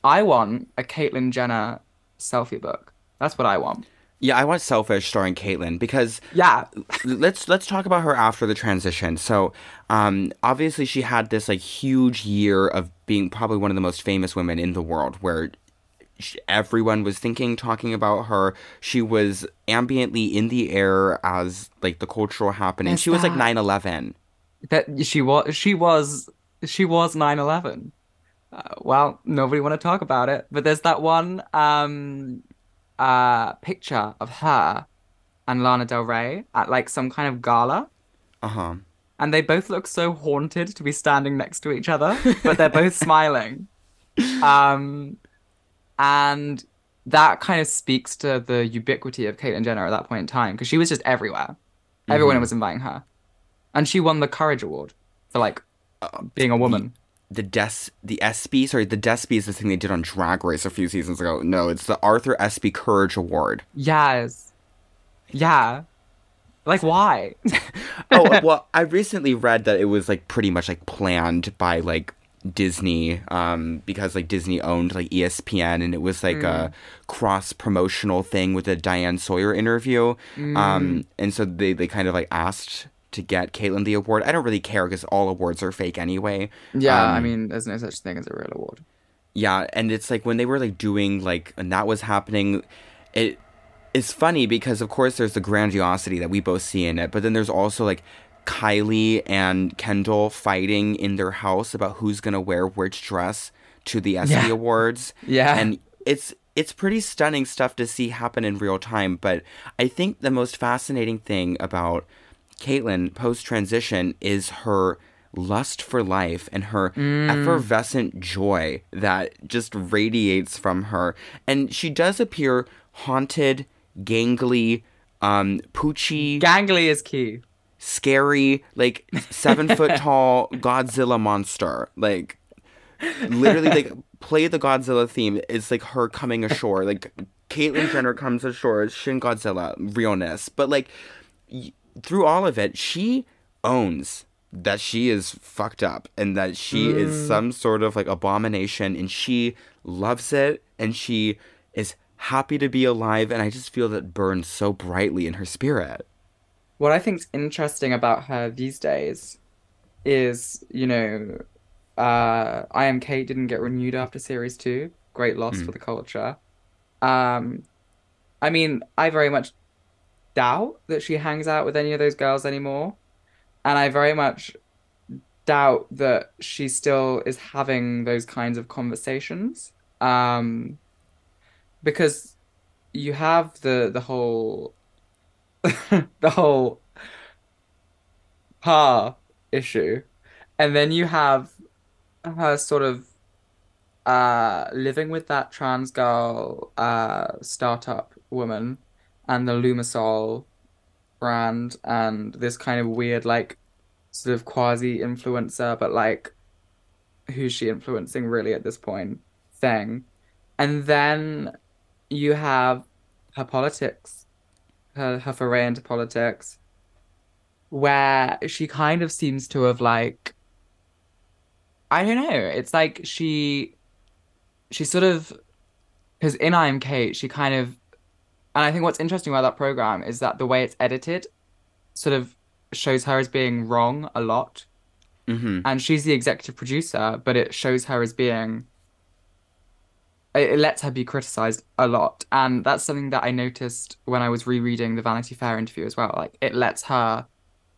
I want a Caitlyn Jenner selfie book. That's what I want. Yeah, I want Selfish starring Caitlyn because Yeah. let's let's talk about her after the transition. So, um, obviously she had this like huge year of being probably one of the most famous women in the world, where sh everyone was thinking, talking about her. She was ambiently in the air as like the cultural happening. There's she was like that. 9/11. That she was she was she was 9/11. Uh, well, nobody want to talk about it, but there's that one um uh picture of her and Lana Del Rey at like some kind of gala. Uh huh. and they both look so haunted to be standing next to each other, but they're both smiling. Um, and that kind of speaks to the ubiquity of Caitlyn Jenner at that point in time because she was just everywhere. Everyone mm-hmm. was inviting her, and she won the Courage Award for like being a woman. The Des the ESPY, sorry, the DESPY is the thing they did on Drag Race a few seasons ago. No, it's the Arthur ESPY Courage Award. Yes, yeah. Like why? oh well i recently read that it was like pretty much like planned by like disney um because like disney owned like espn and it was like a cross promotional thing with a diane sawyer interview. Um and so they they kind of like asked to get caitlyn the award. I don't really care because all awards are fake anyway. Yeah, I Um, mean, there's no such thing as a real award. yeah, and it's like when they were like doing like and that was happening, it it's funny because of course there's the grandiosity that we both see in it, but then there's also like Kylie and Kendall fighting in their house about who's gonna wear which dress to the ESPY Yeah. Awards. Yeah. And it's it's pretty stunning stuff to see happen in real time. But I think the most fascinating thing about Caitlyn post transition is her lust for life and her effervescent joy that just radiates from her. And she does appear haunted, gangly, um, poochy, Gangly is key. Scary, like seven foot tall Godzilla monster. Like literally like play the Godzilla theme. It's like her coming ashore. Like Caitlyn Jenner comes ashore, it's Shin Godzilla realness. But like y- through all of it, she owns that she is fucked up and that she is mm. some sort of like abomination and she loves it and she is happy to be alive and I just feel that burns so brightly in her spirit. What I think's interesting about her these days is, you know, uh, I Am Cait didn't get renewed after series two. Great loss for the culture. Um, I mean, I very much doubt that she hangs out with any of those girls anymore, and I very much doubt that she still is having those kinds of conversations. Um, because you have the the whole the whole par issue, and then you have her sort of uh living with that trans girl uh startup woman and the Lumasol brand and this kind of weird like sort of quasi influencer, but like who's she influencing really at this point thing. And then you have her politics, her her foray into politics, where she kind of seems to have like I don't know. It's like she she sort of because in I Am Cait, she kind of and I think what's interesting about that program is that the way it's edited sort of shows her as being wrong a lot. Mm-hmm. And she's the executive producer, but it shows her as being it, lets her be criticized a lot. And that's something that I noticed when I was rereading the Vanity Fair interview as well. Like it lets her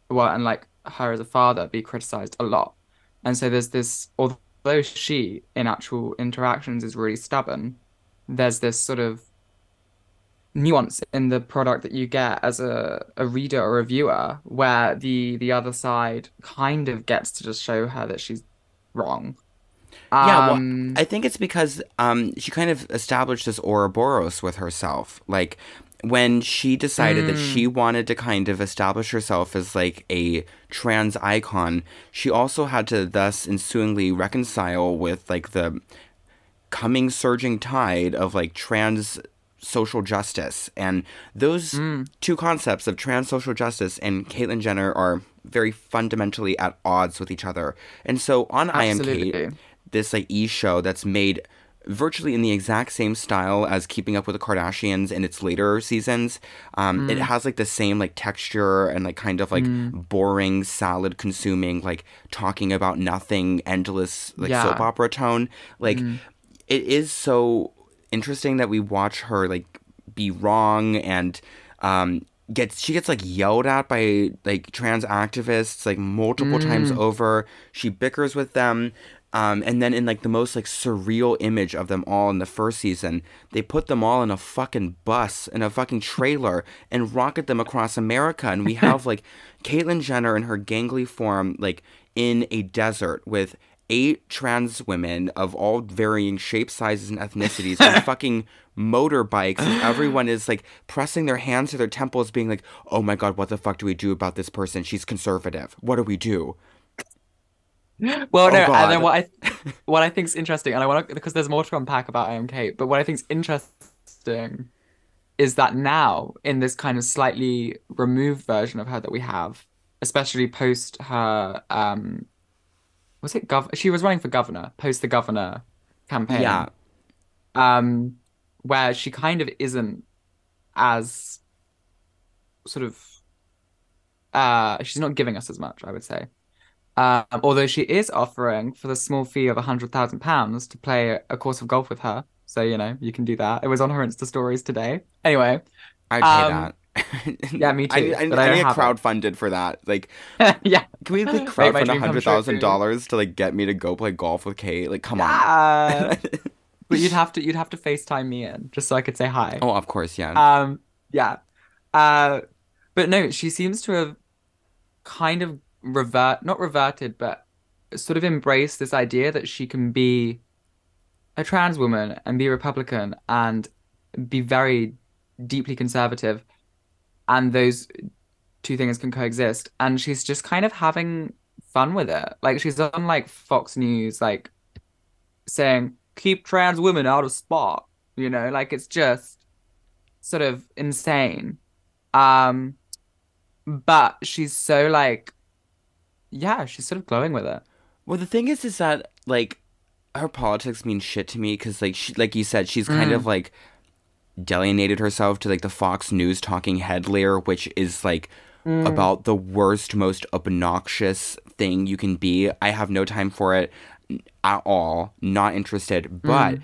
well and like her as a father be criticized a lot. And so there's this although she in actual interactions is really stubborn, there's this sort of nuance in the product that you get as a, a reader or a viewer where the the other side kind of gets to just show her that she's wrong. Yeah, well, Um, I think it's because um, she kind of established this Ouroboros with herself. Like when she decided that she wanted to kind of establish herself as like a trans icon, she also had to thus ensuingly reconcile with like the coming surging tide of like trans social justice. And those two concepts of trans social justice and Caitlyn Jenner are very fundamentally at odds with each other. And so on I Am Absolutely. Cait, this like e show that's made virtually in the exact same style as Keeping Up with the Kardashians in its later seasons. Um, Mm. It has like the same like texture and like kind of like boring salad consuming, like talking about nothing, endless like Yeah. Mm. soap opera tone. Like it is so interesting that we watch her like be wrong and um gets she gets like yelled at by like trans activists like multiple times over she bickers with them um, and then in like the most like surreal image of them all in the first season, they put them all in a fucking bus in a fucking trailer and rocket them across America, and we have like Caitlyn Jenner in her gangly form like in a desert with eight trans women of all varying shapes, sizes, and ethnicities on fucking motorbikes. And everyone is like pressing their hands to their temples, being like, "Oh my god, what the fuck do we do about this person? She's conservative. What do we do?" Well, Oh, no, and then what I what I think is interesting, and I want to because there's more to unpack about I Am Cait, but what I think is interesting is that now in this kind of slightly removed version of her that we have, especially post her um was it gov she was running for governor post the governor campaign. Yeah. Um where she kind of isn't as sort of uh she's not giving us as much, I would say. Um, although she is offering for the small fee of a hundred thousand pounds to play a course of golf with her. So, you know, you can do that. It was on her Insta stories today. Anyway, I'd pay Um, that. yeah, me too, I, but I I don't need crowdfunded for that. Like, yeah. can we like Make my crowdfund a dream come hundred true. thousand dollars to like get me to go play golf with Cait? Like, come on. Ah. but you'd have to you'd have to FaceTime me in just so I could say hi. oh, of course, yeah. Um, yeah. Uh, but no, she seems to have kind of revert, not reverted, but sort of embraced this idea that she can be a trans woman and be Republican and be very deeply conservative, and those two things can coexist. And she's just kind of having fun with it. Like she's on like Fox News, like saying, keep trans women out of spot. You know, like it's just sort of insane. Um, but she's so like, yeah, she's sort of glowing with it. Well, the thing is, is that like her politics mean shit to me because, like, she, like you said, she's kind Mm. of like delineated herself to like the Fox News talking head layer, which is like Mm. about the worst, most obnoxious thing you can be. I have no time for it at all. Not interested. But Mm.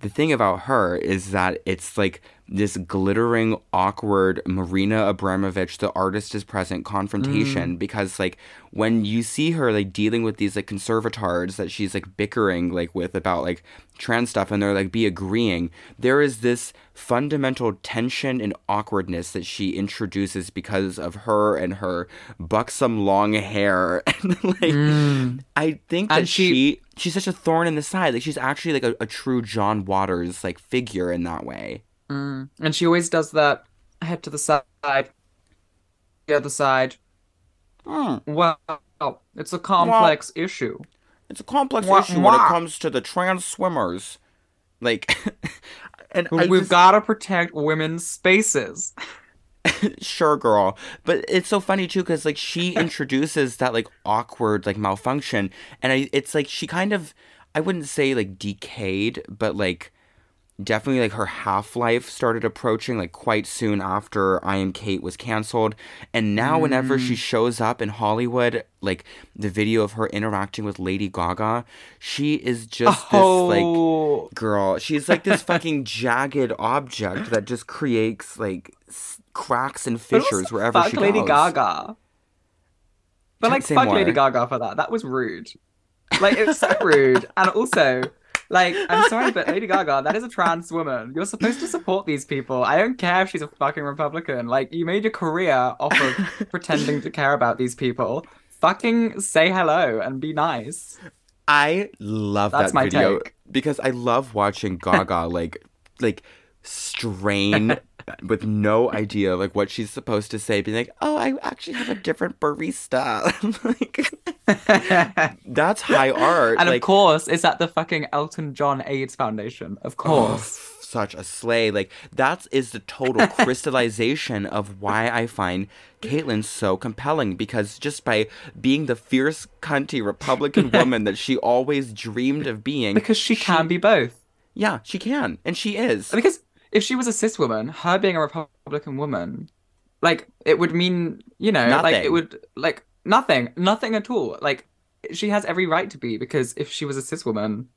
the thing about her is that it's like this glittering, awkward Marina Abramović, the artist is present confrontation mm. because like when you see her like dealing with these like conservatards that she's like bickering like with about like trans stuff and they're like be agreeing, there is this fundamental tension and awkwardness that she introduces because of her and her buxom long hair. and like mm. I think that she- she she's such a thorn in the side. Like she's actually like a, a true John Waters like figure in that way. Mm. And she always does that. head to the side, the other side. Hmm. Well, it's a complex issue. It's a complex Wah, issue when it comes to the trans swimmers. Like, and I We've just- got to protect women's spaces. sure, girl. But it's so funny too because like she introduces that like awkward like malfunction, and I it's like she kind of I wouldn't say like decayed, but like definitely like her half life started approaching like quite soon after I Am Cait was canceled. And now whenever she mm. shows up in Hollywood, like the video of her interacting with Lady Gaga, she is just this like oh, girl. She's like this fucking jagged object that just creates like s- cracks and fissures wherever fuck she Lady goes. Gaga. But like, fuck more. Lady Gaga for that. That was rude. Like, it was so rude. And also, like, I'm sorry, but Lady Gaga, that is a trans woman. You're supposed to support these people. I don't care if she's a fucking Republican. Like, you made your career off of pretending to care about these people. Fucking say hello and be nice. I love That's that my video take. because I love watching Gaga like like strain with no idea like what she's supposed to say, being like, "Oh, I actually have a different barista." like that's high art. And like, of course, it's at the fucking Elton John AIDS Foundation. Of Oh, course. f- such a slay. Like that is the total crystallization of why I find Caitlyn so compelling because just by being the fierce cunty Republican woman that she always dreamed of being, Because she can be both. yeah, she can, and she is. Because if she was a cis woman, her being a Republican woman, like it would mean, you know, like it would like nothing, nothing at all. Like she has every right to be because if she was a cis woman,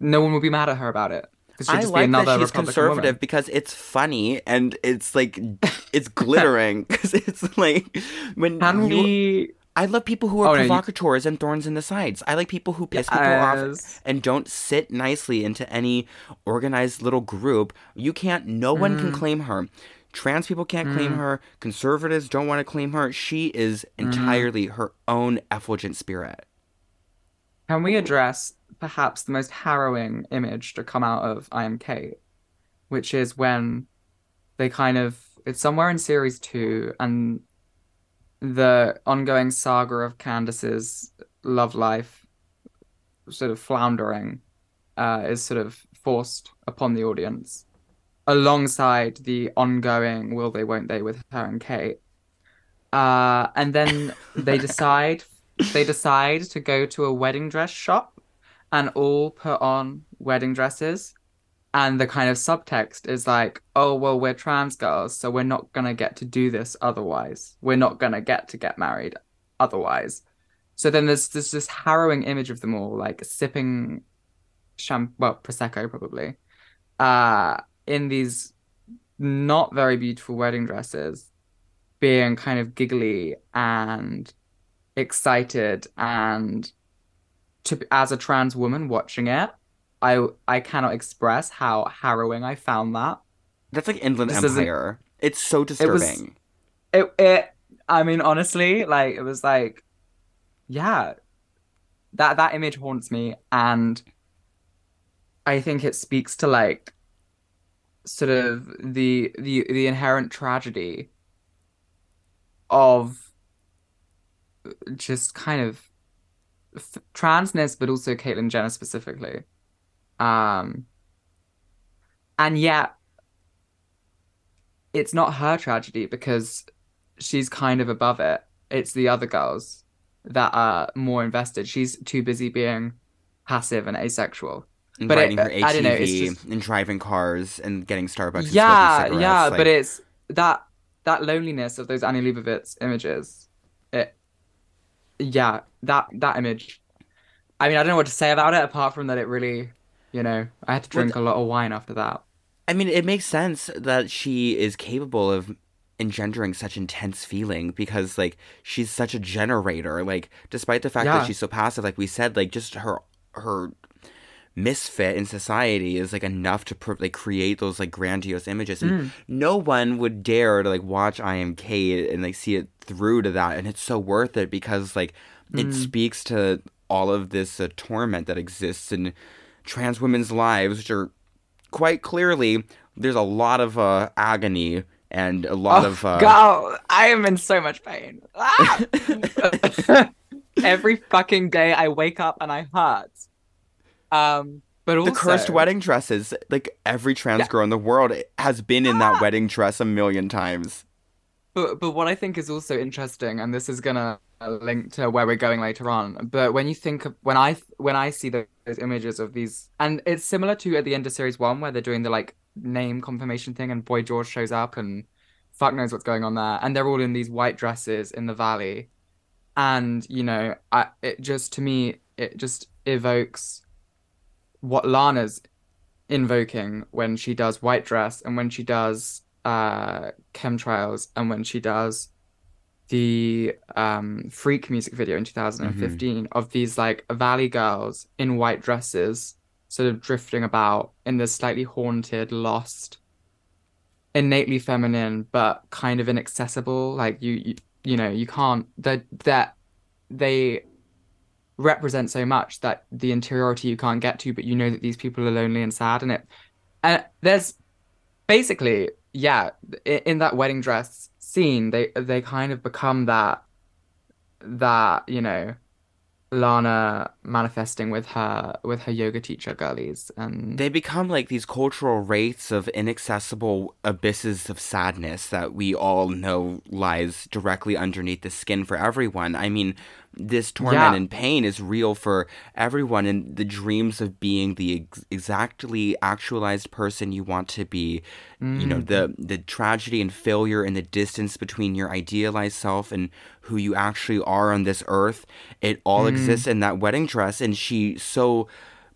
no one would be mad at her about it. Because I just be like another that she's Republican conservative woman. because it's funny and it's like it's glittering because it's like when Can you, we? I love people who are Oh, no, you- provocateurs and thorns in the sides. I like people who piss people off and don't sit nicely into any organized little group. You can't. No one Mm. can claim her. Trans people can't claim her. Conservatives don't want to claim her. She is Mm. entirely her own effulgent spirit. Can we address perhaps the most harrowing image to come out of I Am Cait, which is when they kind of it's somewhere in series two and the ongoing saga of Candis's love life sort of floundering uh, is sort of forced upon the audience alongside the ongoing will they won't they with her and Cait. Uh, and then they decide they decide to go to a wedding dress shop and all put on wedding dresses. And the kind of subtext is like, oh, well, we're trans girls, so we're not gonna get to do this otherwise. We're not gonna get to get married otherwise. So then there's, there's this harrowing image of them all, like sipping champ well, prosecco probably, uh, in these not very beautiful wedding dresses, being kind of giggly and excited and to as a trans woman watching it, I I cannot express how harrowing I found that. That's like Inland This Empire. It's so was- disturbing. It it I mean honestly, like it was like yeah. That that image haunts me and I think it speaks to like sort of the the the inherent tragedy of just kind of f- transness, but also Caitlyn Jenner specifically. Um, and yet, it's not her tragedy because she's kind of above it. It's the other girls that are more invested. She's too busy being passive and asexual. and but riding it- her I don't know, it's just- and driving cars and getting Starbucks. and yeah, yeah, like- but it's that that loneliness of those Annie Leibovitz images. It, yeah, that that image. I mean, I don't know what to say about it apart from that it really, you know, I had to Well, drink a lot of wine after that. I mean, it makes sense that she is capable of engendering such intense feeling because, like, she's such a generator. Like, despite the fact Yeah. that she's so passive, like we said, like just her her misfit in society is like enough to like create those like grandiose images and Mm. no one would dare to like watch i am cait and like see it through to that and it's so worth it because like it Mm. speaks to all of this uh, torment that exists in trans women's lives which are quite clearly there's a lot of uh, agony and a lot Oh, of uh, God, I am in so much pain. Ah! Every fucking day I wake up and I hurt. Um, but also the cursed wedding dresses. Like every trans Yeah. girl in the world has been in that Ah! wedding dress a million times. But but what I think is also interesting, and this is gonna link to where we're going later on. But when you think of when I when I see those, images of these, and it's similar to at the end of series one where they're doing the like name confirmation thing, and Boy George shows up, and fuck knows what's going on there, and they're all in these white dresses in the valley, and you know, I it just to me it just evokes what Lana's invoking when she does white dress and when she does uh chemtrails and when she does the um freak music video in 2015 of these like valley girls in white dresses sort of drifting about in this slightly haunted lost innately feminine but kind of inaccessible. Like you you, you know you can't that that they represent so much that the interiority you can't get to but you know that these people are lonely and sad. And it and there's basically yeah in that wedding dress scene they they kind of become that that you know Lana manifesting with her with her yoga teacher girlies and They become like these cultural wraiths of inaccessible abysses of sadness that we all know lies directly underneath the skin for everyone. I mean, this torment Yeah. and pain is real for everyone, and the dreams of being the ex- exactly actualized person you want to be. You know, the mm. the tragedy and failure and the distance between your idealized self and who you actually are on this earth. It all exists mm. in that wedding dress, and she so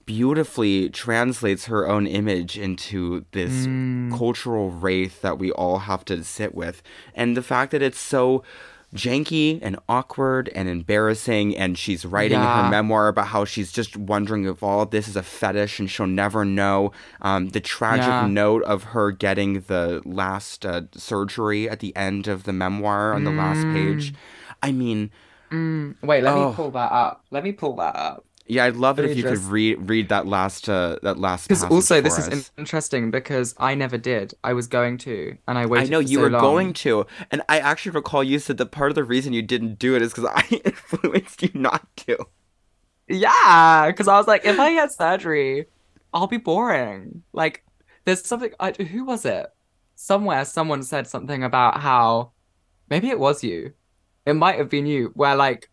beautifully translates her own image into this mm. cultural wraith that we all have to sit with. And the fact that it's so janky and awkward and embarrassing and she's writing in her memoir about how she's just wondering if all this is a fetish and she'll never know. Um, the tragic Yeah. note of her getting the last uh, surgery at the end of the memoir on the last page. I mean wait let Oh. me pull that up. Let me pull that up yeah i'd love it if you could read read that last uh, that last because also this is us. in- interesting because I never did I was going to and I waited. I know you so were long. going to, and I actually recall you said that part of the reason you didn't do it is because I influenced you not to. Yeah, because I was like, if I get surgery, I'll be boring. Like, there's something. I, who was it? Somewhere, someone said something about how maybe it was you. It might have been you, where like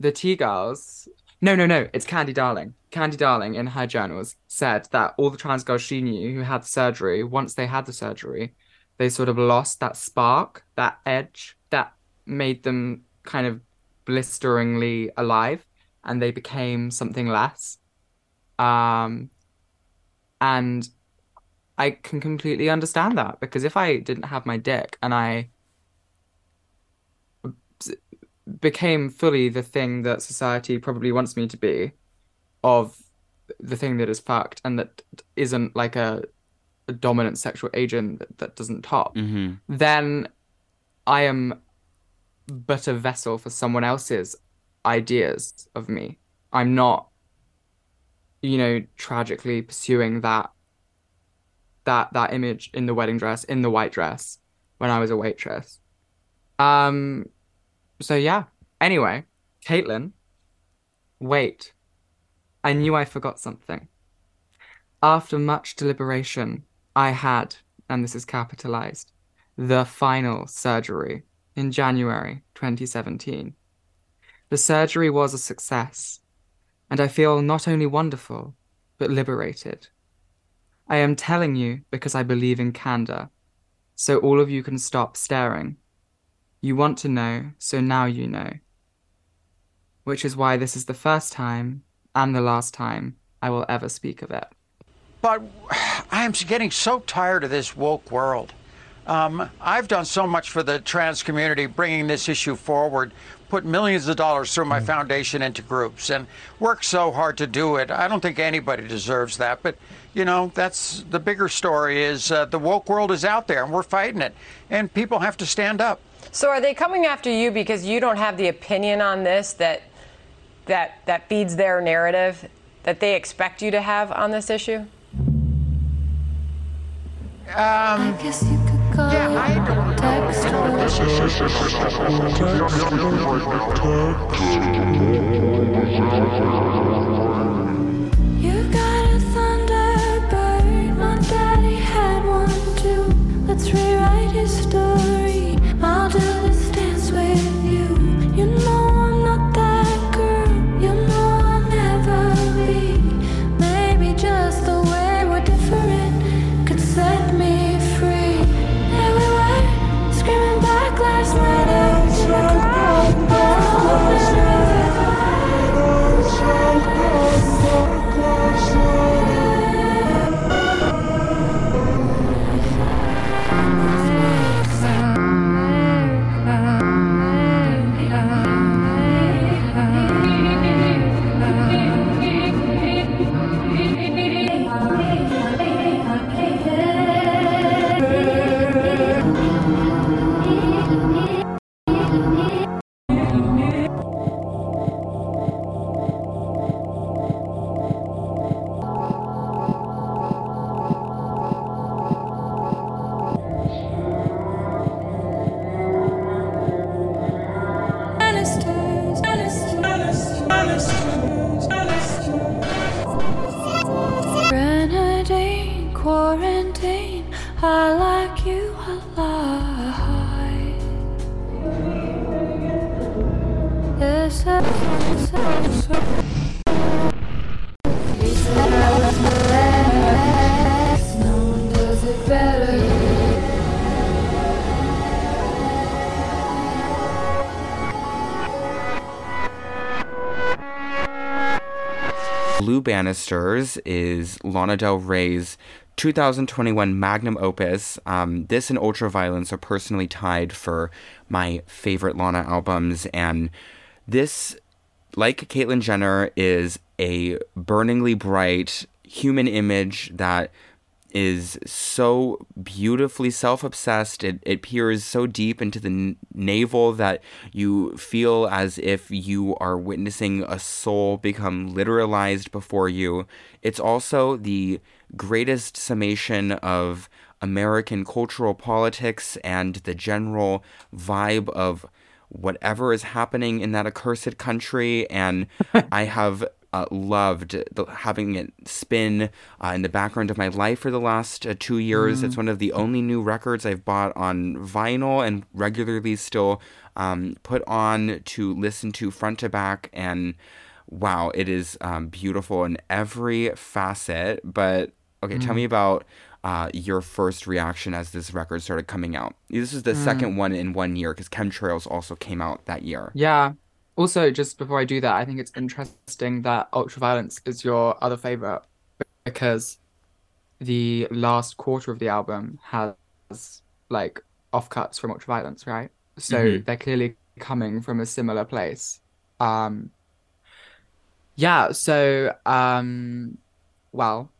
the T girls. No, no, no. It's Candy Darling. Candy Darling in her journals said that all the trans girls she knew who had surgery, once they had the surgery, they sort of lost that spark, that edge that made them kind of blisteringly alive and they became something less. Um, and I can completely understand that because if I didn't have my dick and I became fully the thing that society probably wants me to be, of the thing that is fucked and that isn't like a, a dominant sexual agent that, that doesn't top, Mm-hmm. then I am but a vessel for someone else's ideas of me. I'm not, you know, tragically pursuing that that that image in the wedding dress, in the white dress, when I was a waitress. Um so yeah. Anyway, Caitlyn, wait. I knew I forgot something. After much deliberation, I had, and this is capitalized, the final surgery in January 2017. The surgery was a success, and I feel not only wonderful, but liberated. I am telling you because I believe in candor, so all of you can stop staring. You want to know, so now you know. Which is why this is the first time and the last time I will ever speak of it. But I am getting so tired of this woke world. Um, I've done so much for the trans community, bringing this issue forward, put millions of dollars through my foundation into groups, and worked so hard to do it. I don't think anybody deserves that. But, you know, that's the bigger story is uh, the woke world is out there, and we're fighting it. And people have to stand up. So are they coming after you because you don't have the opinion on this that that that feeds their narrative that they expect you to have on this issue? um, Guess you could call yeah, I don't You Banisters is Lana Del Rey's 2021 magnum opus. Um, this and Ultraviolence are personally tied for my favorite Lana albums, and this, like Caitlyn Jenner, is a burningly bright human image that is so beautifully self-obsessed. It, it peers so deep into the n- navel that you feel as if you are witnessing a soul become literalized before you. It's also the greatest summation of american cultural politics and the general vibe of whatever is happening in that accursed country. And i have uh, loved the, having it spin uh, in the background of my life for the last uh, two years. It's one of the only new records I've bought on vinyl and regularly still um, put on to listen to front to back. And wow, it is um, beautiful in every facet. But okay, tell me about. Uh, your first reaction as this record started coming out. This is the second one in one year because Chemtrails also came out that year. Yeah. Also, just before I do that, I think it's interesting that Ultraviolence is your other favorite because the last quarter of the album has like offcuts from Ultraviolence, right? So Mhm. they're clearly coming from a similar place. Um, yeah, so um, well,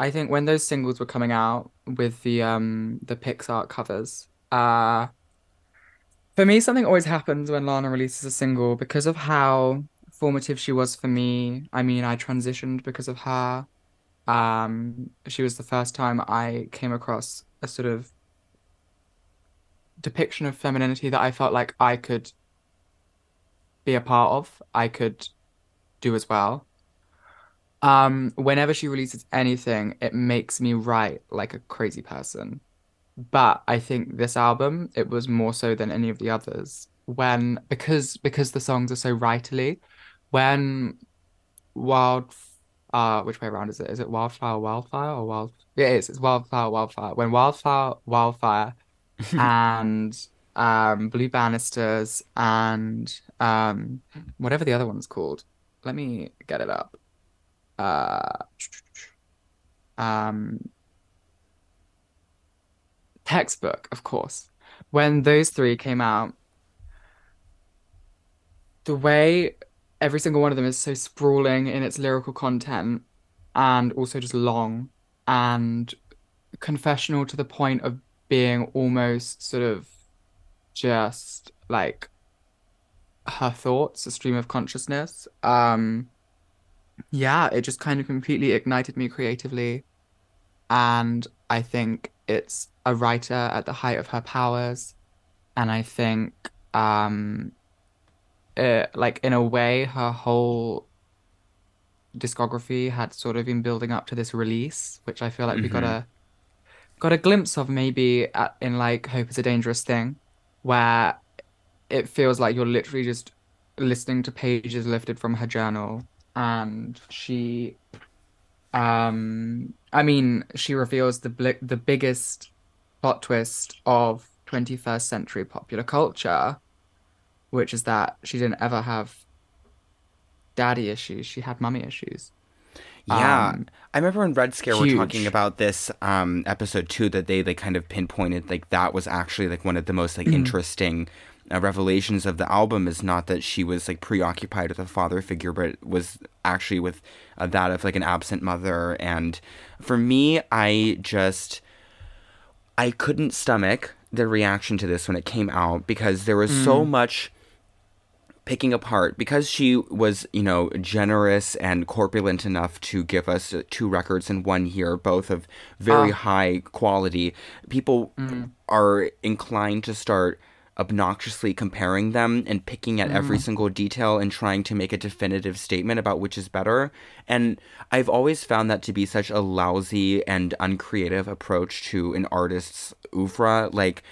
I think when those singles were coming out with the um the Pixar covers, uh for me, something always happens when Lana releases a single because of how formative she was for me. I mean, I transitioned because of her. Um, she was the first time I came across a sort of depiction of femininity that I felt like I could be a part of, I could do as well. Um, whenever she releases anything, it makes me write like a crazy person. But I think this album, it was more so than any of the others. When because because the songs are so writerly, when Wild uh which way around is it? Is it Wildflower Wildfire or Wild yeah, it is, it's Wildflower Wildfire. When Wildflower Wildfire and um Blue Banisters and um whatever the other one's called. Let me get it up. Uh um textbook, of course. When those three came out, the way every single one of them is so sprawling in its lyrical content and also just long and confessional to the point of being almost sort of just like her thoughts, a stream of consciousness. Um, yeah, it just kind of completely ignited me creatively. And I think it's a writer at the height of her powers, and I think um, it, like in a way, her whole discography had sort of been building up to this release, which I feel like we got a got a glimpse of maybe at, in like Hope is a Dangerous Thing, where it feels like you're literally just listening to pages lifted from her journal, and she, um, I mean, she reveals the bli- the biggest plot twist of 21st century popular culture, which is that she didn't ever have daddy issues; she had mummy issues. Yeah, Um, I remember when Red Scare were talking about this um, episode too. That they they kind of pinpointed like that was actually like one of the most Mm-hmm. like interesting uh, revelations of the album. Is not that she was like preoccupied with a father figure, but was actually with uh, that of like an absent mother. And for me, I just I couldn't stomach the reaction to this when it came out because there was Mm. so much picking apart because she was you know generous and corpulent enough to give us uh, two records in one year both of very Ah. high quality people are inclined to start obnoxiously comparing them and picking at every mm. single detail and trying to make a definitive statement about which is better. And i've always found that to be such a lousy and uncreative approach to an artist's oeuvre. Like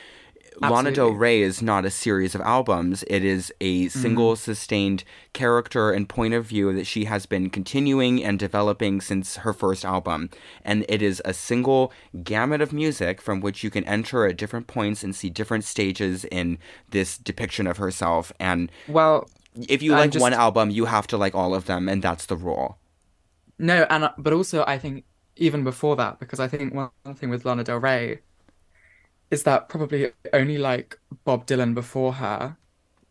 Lana Del Rey is not a series of albums. It is a single sustained character and point of view that she has been continuing and developing since her first album. And it is a single gamut of music from which you can enter at different points and see different stages in this depiction of herself. And Well, if you I'm like one album, you have to like all of them, and that's the rule. No, and uh, but also I think even before that, because I think one thing with Lana Del Rey is that probably only like Bob Dylan before her,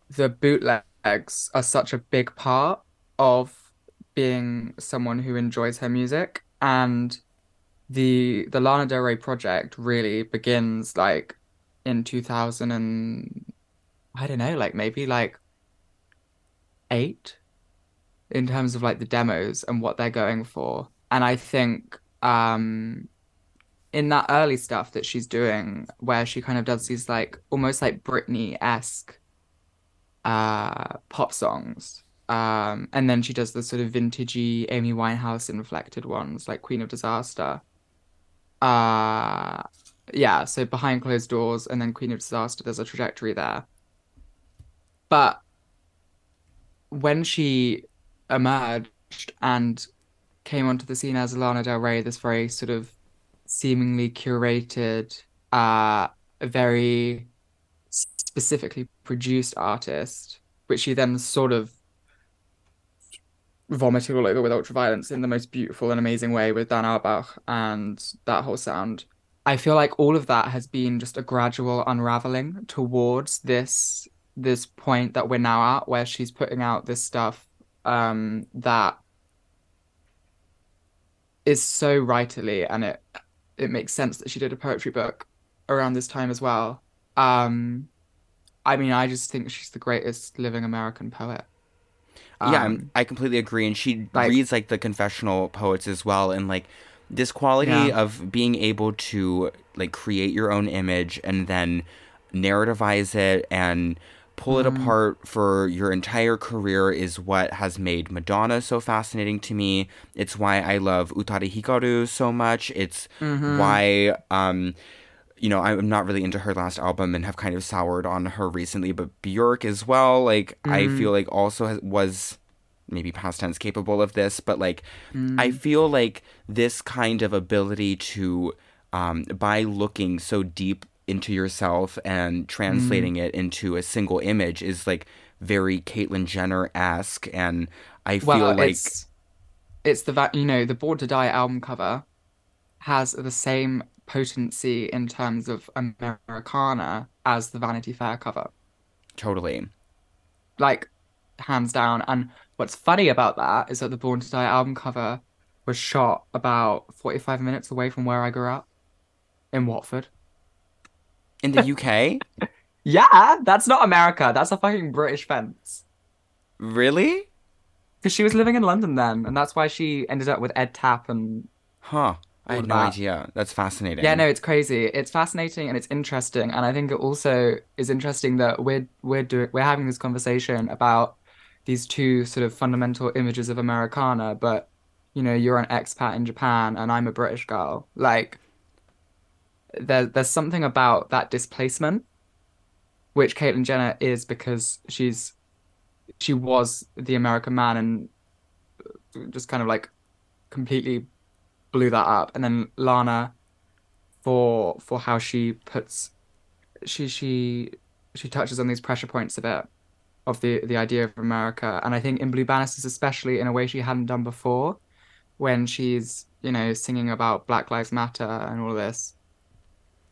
the bootlegs are such a big part of being someone who enjoys her music, and the the Lana Del Rey project really begins like in 2000 and I don't know, like maybe like eight in terms of like the demos and what they're going for. And I think um in that early stuff that she's doing where she kind of does these like almost like Britney-esque uh pop songs. Um and then she does the sort of vintagey Amy Winehouse inflected ones like Queen of Disaster. Uh yeah, so behind closed doors and then Queen of Disaster, there's a trajectory there. But when she emerged and came onto the scene as Lana Del Rey, this very sort of seemingly curated, uh, very specifically produced artist, which she then sort of vomited all over with ultraviolence in the most beautiful and amazing way with Dan Auerbach and that whole sound. I feel like all of that has been just a gradual unraveling towards this this point that we're now at where she's putting out this stuff um that is so rightly and it it makes sense that she did a poetry book around this time as well. Um I mean I just think she's the greatest living American poet. yeah, Um, I'm, I completely agree. And she like- reads like the confessional poets as well, and like this quality Yeah. of being able to like create your own image and then narrativize it and pull it Mm-hmm. apart for your entire career is what has made Madonna so fascinating to me. It's why I love Utada Hikaru so much. It's Mm-hmm. why um you know, I'm not really into her last album and have kind of soured on her recently, but Björk as well, like I Mm-hmm. feel like also has, was maybe past tense capable of this, but like Mm. I feel like this kind of ability to um by looking so deep into yourself and translating Mm. it into a single image is like very Caitlyn Jenner esque and I feel Well, like it's it's the you know the Born to Die album cover has the same potency in terms of Americana as the Vanity Fair cover, totally. like hands down. And what's funny about that is that the Born to Die album cover was shot about 45 minutes away from where I grew up in Watford. In the UK? Yeah, that's not America. That's a fucking British fence. really? Because she was living in London then, and that's why she ended up with Ed Tapp and Huh. I had no that. idea. That's fascinating. Yeah, no, it's crazy. It's fascinating and it's interesting, and I think it also is interesting that we're we're doing we're having this conversation about these two sort of fundamental images of Americana, but you know, you're an expat in Japan and I'm a British girl. Like, there there's something about that displacement, which Caitlyn Jenner is because she's she was the American man and just kind of like completely blew that up, and then Lana for for how she puts she she she touches on these pressure points a bit of the the idea of America, and I think in Blue Banisters especially in a way she hadn't done before, when she's you know singing about Black Lives Matter and all this.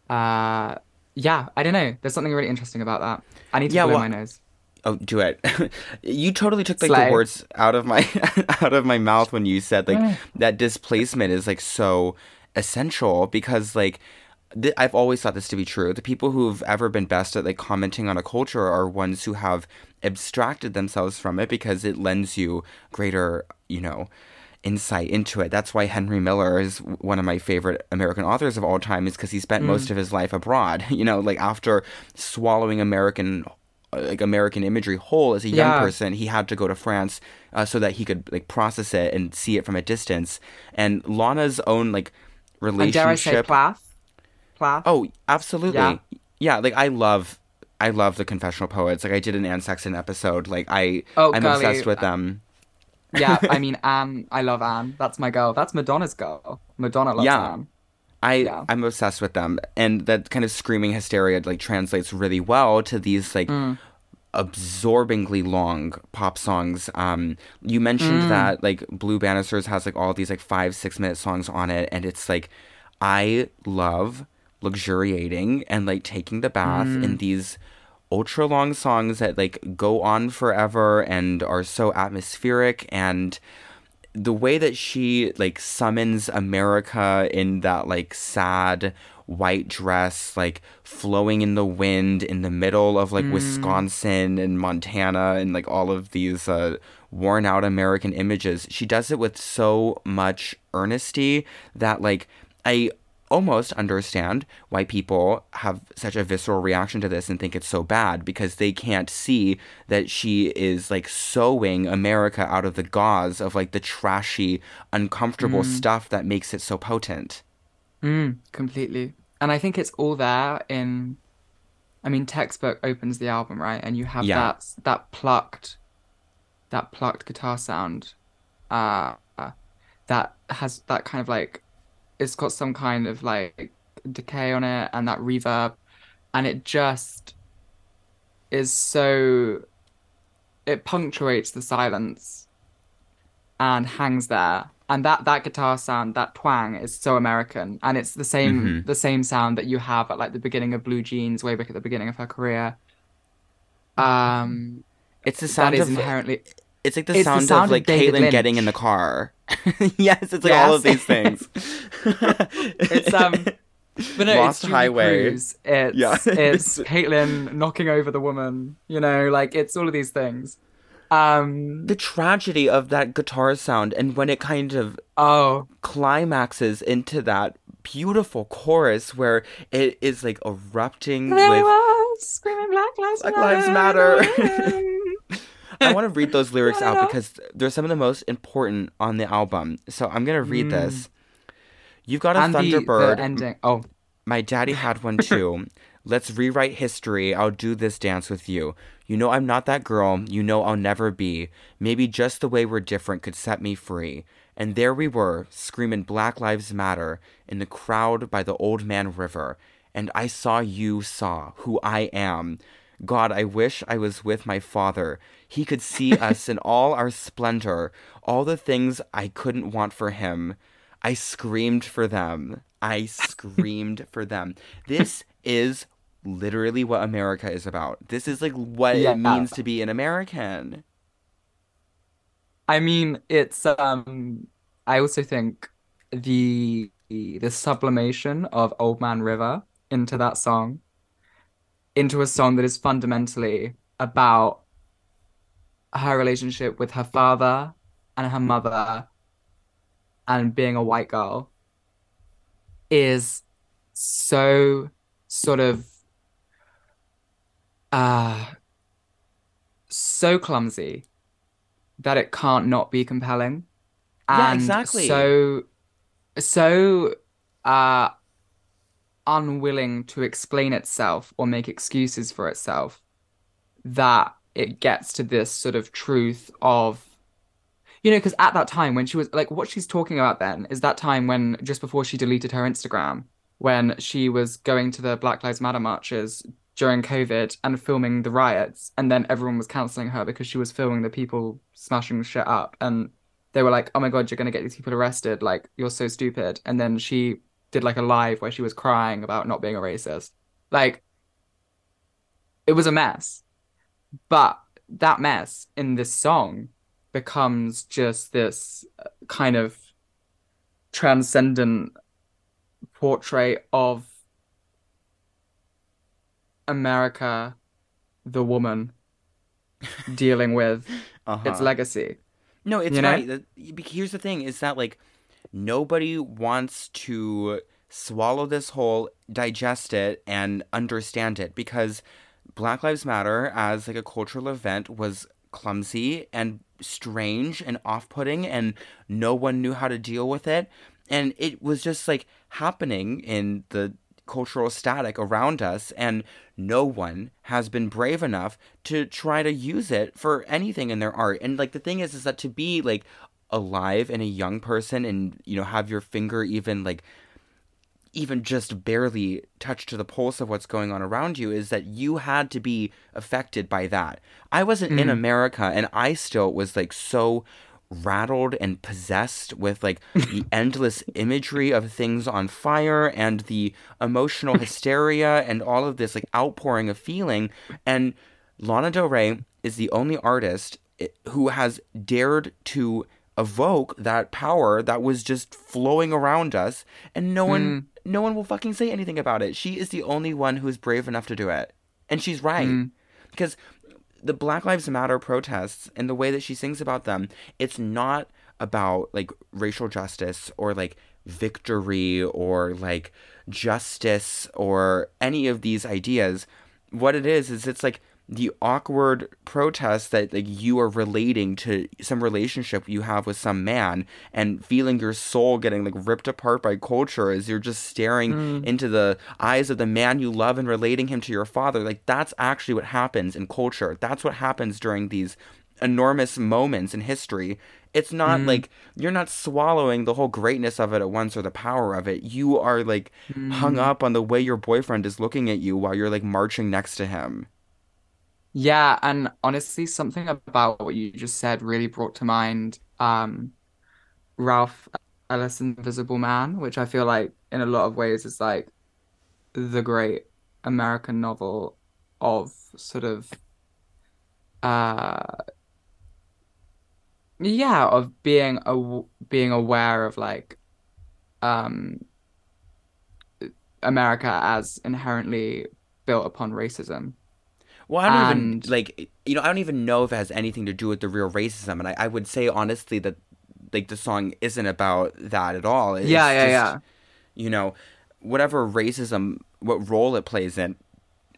Uh, yeah, I don't know. There's something really interesting about that. I need to Yeah, blow well- my nose. Oh, do it. you totally took like Slay. the words out of my out of my mouth when you said like that displacement is like so essential because like th- I've always thought this to be true. The people who've ever been best at like commenting on a culture are ones who have abstracted themselves from it because it lends you greater, you know, insight into it. That's why Henry Miller is one of my favorite American authors of all time is because he spent most of his life abroad. You know, like after swallowing American uh, like American imagery whole as a young Yeah. person, he had to go to France uh, so that he could like process it and see it from a distance. And Lana's own like And dare I say relationship. Plath? Plath? Oh, absolutely. Yeah. Yeah. like I love I love the confessional poets. Like I did an Anne Sexton episode. Like I Oh, I'm obsessed with them. Yeah, I mean Anne. I love Anne. That's my girl. That's Madonna's girl. Madonna loves Yeah. Anne. I Yeah. I'm obsessed with them, and that kind of screaming hysteria like translates really well to these like Mm. absorbingly long pop songs. Um, you mentioned Mm. that like Blue Banisters has like all these like five six minute songs on it, and it's like I love luxuriating and like taking the bath Mm. in these ultra long songs that like go on forever and are so atmospheric and the way that she like summons America in that like sad white dress, like flowing in the wind in the middle of like Wisconsin and Montana and like all of these uh, worn out American images. She does it with so much earnesty that like I almost understand why people have such a visceral reaction to this and think it's so bad because they can't see that she is like sewing America out of the gauze of like the trashy, uncomfortable stuff that makes it so potent. Mm, completely. And I think it's all there in. I mean, textbook opens the album right, and you have Yeah. that that plucked, that plucked guitar sound, uh, that has that kind of like, it's got some kind of like decay on it and that reverb, and it just is so. It punctuates the silence, and hangs there. And that that guitar sound, that twang, is so American, and it's the same Mhm. the same sound that you have at like the beginning of Blue Jeans, way back at the beginning of her career. Um, It's the sound is of inherently it's like the it's the sound, sound of like Caitlyn getting in the car. yes, it's like all of these things. it's um, but no, Lost it's Highway. It's Yeah. it's Caitlyn knocking over the woman. You know, like it's all of these things. Um, the tragedy of that guitar sound and when it kind of oh, climaxes into that beautiful chorus where it is like erupting there with was screaming Black Lives Black. Lives Matter. I want to read those lyrics out because they're some of the most important on the album. So I'm gonna read hmm. this. You've got a and the, Thunderbird. the ending. Oh, My daddy had one too. Let's rewrite history. I'll do this dance with you. You know I'm not that girl. You know I'll never be. Maybe just the way we're different could set me free. And there we were, screaming Black Lives Matter in the crowd by the Old Man River. And I saw you saw who I am. God, I wish I was with my father. He could see us in all our splendor, all the things I couldn't want for him. I screamed for them. I screamed for them. This is literally what America is about. This is like what Yeah. it means to be an American. I mean, it's um. I also think the the sublimation of Old Man River into that song, into a song that is fundamentally about her relationship with her father and her mother, and being a white girl, is so sort of uh so clumsy that it can't not be compelling. Yeah, exactly. so so uh unwilling to explain itself or make excuses for itself that it gets to this sort of truth of you know because at that time when she was like what she's talking about then is that time when just before she deleted her Instagram when she was going to the Black Lives Matter marches during COVID and filming the riots and then everyone was canceling her because she was filming the people smashing shit up. And they were like oh my god you're going to get these people arrested. Like you're so stupid. And then she did like a live where she was crying about not being a racist like it was a mess but that mess in this song becomes just this uh, kind of transcendent portrait of America, the woman, dealing with Uh-huh. its legacy. No, it's You know? right. Here's the thing: is that like nobody wants to swallow this whole, digest it, and understand it because Black Lives Matter as like a cultural event was clumsy and strange and off-putting, and no one knew how to deal with it, and it was just like happening in the cultural static around us and no one has been brave enough to try to use it for anything in their art. And like the thing is is that to be like alive and a young person and you know have your finger even like even just barely touch to the pulse of what's going on around you is that you had to be affected by that. I wasn't in mm. America and I still was like so rattled and possessed with like the endless imagery of things on fire and the emotional hysteria and all of this like outpouring of feeling and Lana Del Rey is the only artist eh, who has dared to evoke that power that was just flowing around us and no one mm. no one will fucking say anything about it. She is the only one who's brave enough to do it. And she's right. Mm. Because the Black Lives Matter protests and the way that she sings about them, it's not about like racial justice or like victory or like justice or any of these ideas. What it is is it's like the awkward protest that like you are relating to some relationship you have with some man and feeling your soul getting like ripped apart by culture as you're just staring mm. into the eyes of the man you love and relating him to your father like that's actually what happens in culture. That's what happens during these enormous moments in history. It's not mm. like you're not swallowing the whole greatness of it at once or the power of it. You are like hung mm. up on the way your boyfriend is looking at you while you're like marching next to him Yeah, and honestly, something about what you just said really brought to mind um Ralph Ellis' Invisible Man, which I feel like in a lot of ways is like the great American novel of sort of uh yeah, of being a being aware of like um America as inherently built upon racism. Well, I don't And- even like you know I don't even know if it has anything to do with the real racism, and I, I would say honestly that like the song isn't about that at all. It's Yeah, yeah, just, yeah. You know, whatever racism, what role it plays in,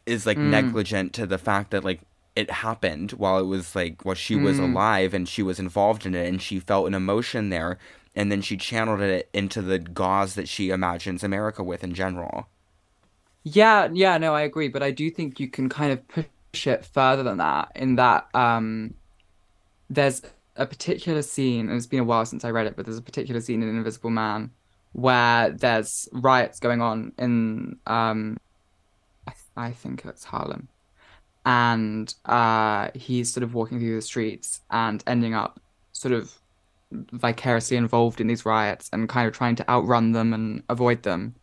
is like Mm. negligent to the fact that like it happened while it was like while she was Mm. alive and she was involved in it and she felt an emotion there, and then she channeled it into the gauze that she imagines America with in general. Yeah, yeah, no, I agree, but I do think you can kind of push it further than that in that um there's a particular scene, and it's been a while since I read it, but there's a particular scene in Invisible Man where there's riots going on in um I, th- I think it's Harlem. And uh he's sort of walking through the streets and ending up sort of vicariously involved in these riots and kind of trying to outrun them and avoid them.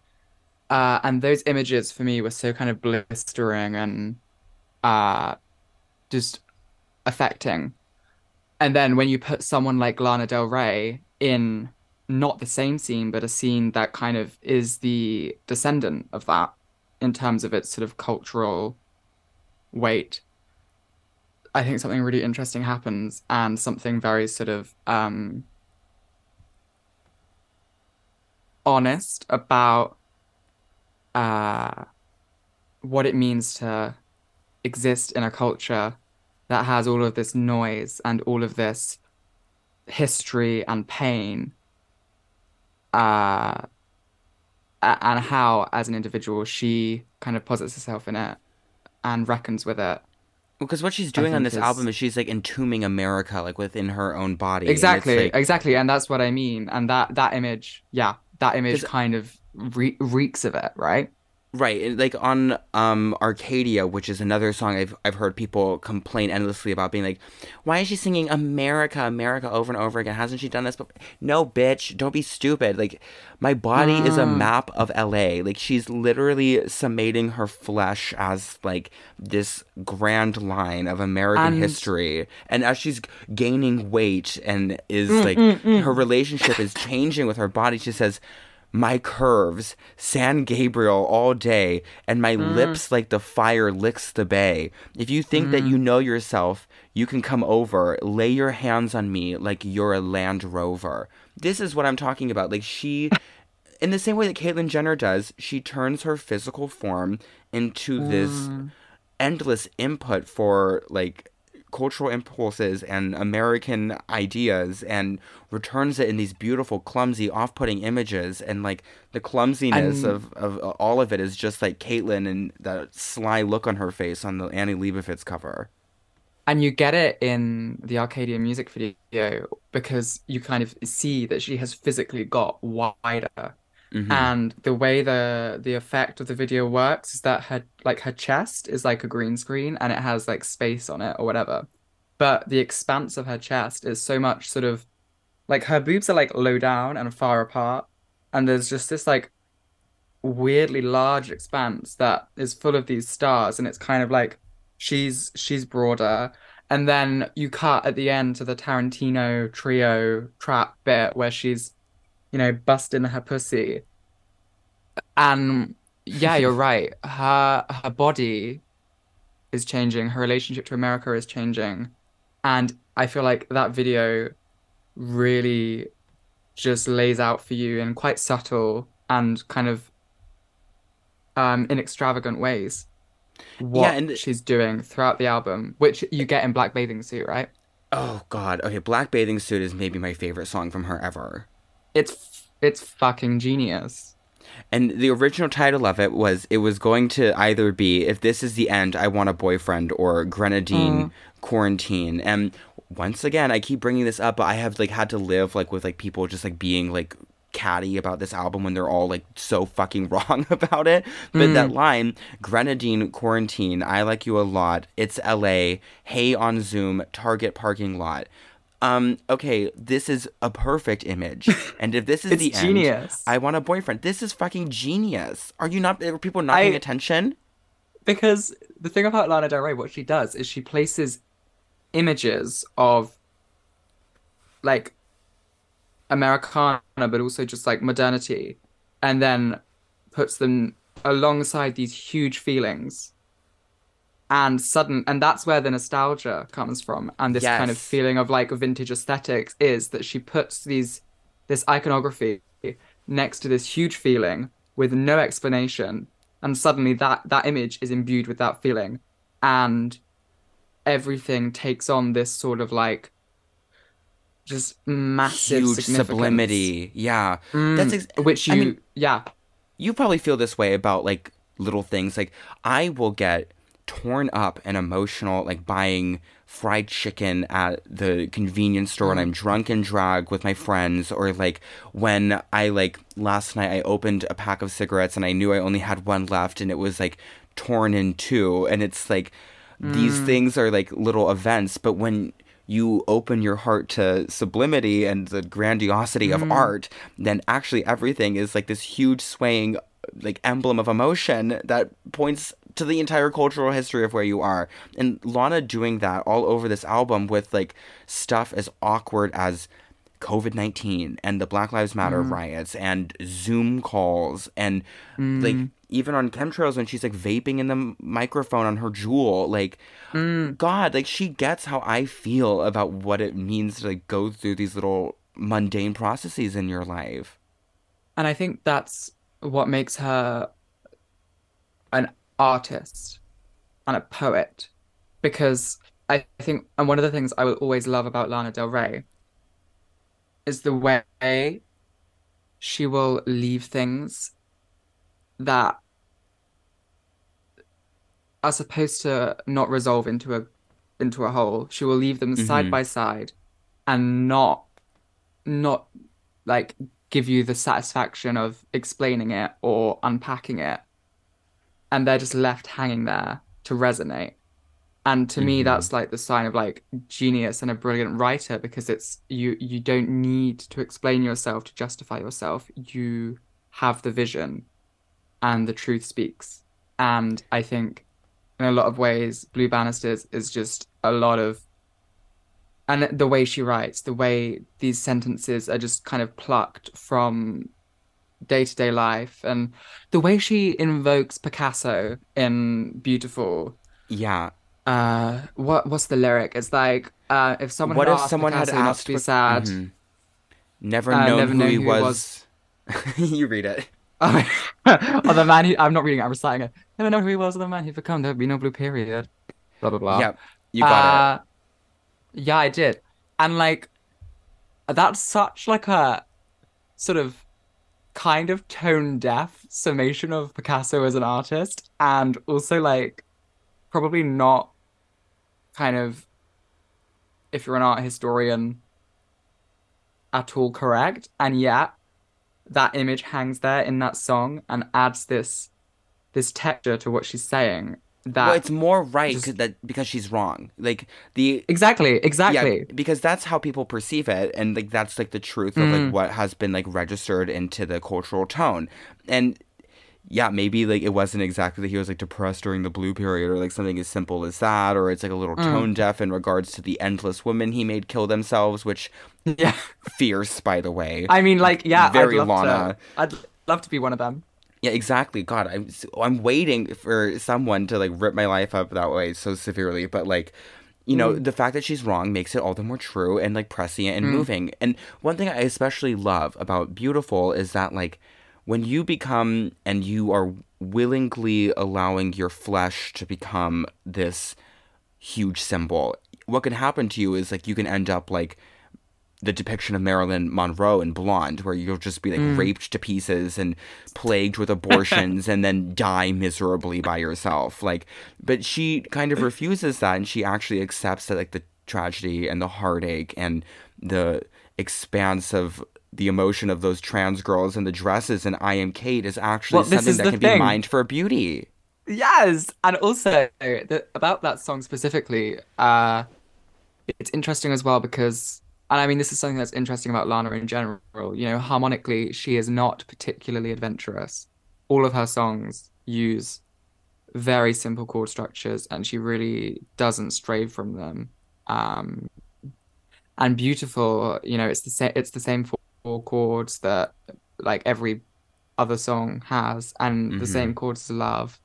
Uh, and those images for me were so kind of blistering and uh, just affecting. And then when you put someone like Lana Del Rey in not the same scene, but a scene that kind of is the descendant of that in terms of its sort of cultural weight, I think something really interesting happens and something very sort of um, honest about uh, what it means to exist in a culture that has all of this noise and all of this history and pain uh, and how as an individual she kind of posits herself in it and reckons with it Because what she's doing on this is- album is she's like entombing America, like within her own body. and exactly like- exactly and that's what i mean and that that image yeah that image kind of re- reeks of it right Right, like on um Arcadia, which is another song I've I've heard people complain endlessly about being like, why is she singing America, America over and over again? Hasn't she done this before? No, bitch, don't be stupid. Like, my body is a Mm. map of LA. Like, she's literally summating her flesh as like this grand line of American And- history. And as she's gaining weight and is Mm, like her relationship is changing with her body, she says my curves, San Gabriel all day, and my Mm. lips like the fire licks the bay. If you think that Mm. you know yourself, you can come over, lay your hands on me like you're a Land Rover. This is what I'm talking about. Like she, in the same way that Caitlyn Jenner does, she turns her physical form into this Mm. endless input for like cultural impulses and American ideas and returns it in these beautiful, clumsy, off putting images. And like the clumsiness And- of, of all of it is just like Caitlyn and that sly look on her face on the Annie Leibovitz cover. and you get it in the Arcadia music video because you kind of see that she has physically got wider Mhm. and the way the the effect of the video works is that her like her chest is like a green screen and it has like space on it or whatever. But the expanse of her chest is so much sort of like her boobs are like low down and far apart. And there's just this like weirdly large expanse that is full of these stars and it's kind of like she's she's broader. And then you cut at the end to the Tarantino trio trap bit where she's you know busting her pussy. And yeah you're right. Her her body is changing. Her relationship to America is changing. And I feel like that video really just lays out for you in quite subtle and kind of um in extravagant ways what and- she's doing throughout the album which you get in Black Bathing Suit right? Oh God. Okay, Black Bathing Suit is maybe my favorite song from her ever. It's it's fucking genius And the original title of it was it was going to either be if this is the end, I want a boyfriend or Grenadine mm. quarantine. And once again, I keep bringing this up, but I have like had to live like with like people just like being like catty about this album when they're all like so fucking wrong about it. But that mm. line, Grenadine quarantine, I like you a lot. It's LA. Hey on Zoom, Target parking lot. Um, okay, this is a perfect image. And if this is the end, genius. I want a boyfriend. This is fucking genius. Are you not? Are people not paying attention? because the thing about Lana Del Rey, what she does is she places images of like Americana, but also just like modernity, and then puts them alongside these huge feelings. And sudden, and that's where the nostalgia comes from, and this kind of feeling of like vintage aesthetics is that she puts these this iconography next to this huge feeling with no explanation. And suddenly that that image is imbued with that feeling. And everything takes on this sort of like just massive Huge sublimity. Yeah, Mm, that's ex- which you I mean, yeah. you probably feel this way about like little things. Like I will get torn up and emotional, like buying fried chicken at the convenience store when I'm mm-hmm. drunk and drag with my friends, or like when I like last night I opened a pack of cigarettes and I knew I only had one left and it was like torn in two, and it's like these mm. things are like little events, but when you open your heart to sublimity and the grandiosity of mm-hmm. art, then actually everything is like this huge swaying like emblem of emotion that points to the entire cultural history of where you are. And Lana doing that all over this album with like stuff as awkward as COVID 19 and the Black Lives Matter mm-hmm. riots and Zoom calls and like mm. even on chemtrails when she's like vaping in the microphone on her Juul. Like, mm. God, like she gets how I feel about what it means to like go through these little mundane processes in your life. and i think that's what makes her an artist and a poet because I think and one of the things I will always love about Lana Del Rey is the way she will leave things that are supposed to not resolve into a into a whole. She will leave them side Mhm. by side and not not like give you the satisfaction of explaining it or unpacking it. And they're just left hanging there to resonate. And to me Mhm. that's like the sign of like genius and a brilliant writer because it's you you don't need to explain yourself to justify yourself. You have the vision and the truth speaks. And I think in a lot of ways, Blue Banisters is just a lot of, and the way she writes, the way these sentences are just kind of plucked from day to day life, and the way she invokes Picasso in Beautiful. Yeah. Uh, what what's the lyric? It's like, uh, if someone what had if asked someone had Picasso not asked to be sad, Mhm. Never Uh, known never who known he who he was. you read it. Oh, or the man who I'm not reading it, I'm reciting it. Never know who he was or the man he'd become. There'd be no blue period. Blah blah blah. Yeah, you got Uh, Yeah, I did. And like that's such like a sort of kind of tone deaf summation of Picasso as an artist and also like probably not kind of if you're an art historian at all correct and yet that image hangs there in that song and adds this this texture to what she's saying. That Well, it's more right just- that because she's wrong. Like the exactly exactly Yeah, because that's how people perceive it, and like that's like the truth of Mm. like what has been like registered into the cultural tone, and yeah, maybe like it wasn't exactly that he was like depressed during the blue period or like something as simple as that, or it's like a little Mm. tone deaf in regards to the endless women he made kill themselves, which yeah fierce by the way. I mean, like, yeah, Very I'd love Lana. to. I'd love to be one of them. Yeah, exactly. God, I'm I'm waiting for someone to like rip my life up that way so severely, but like you know, Mm. the fact that she's wrong makes it all the more true and like prescient and Mm. moving. And one thing I especially love about Beautiful is that like when you become and you are willingly allowing your flesh to become this huge symbol, what can happen to you is like you can end up like the depiction of Marilyn Monroe in Blonde, where you'll just be like Mm. raped to pieces and plagued with abortions and then die miserably by yourself. Like, but she kind of refuses that and she actually accepts that like the tragedy and the heartache and the expanse of the emotion of those trans girls in the dresses and I Am Cait is actually Well, something is that can thing. be mined for beauty. Yes, and also the, about that song specifically, uh, it's interesting as well because, and I mean, this is something that's interesting about Lana in general. You know, harmonically, she is not particularly adventurous. All of her songs use very simple chord structures, and she really doesn't stray from them. Um, and beautiful, you know, it's the same. It's the same four, chords that like every other song has, and the Mhm. same chords as love.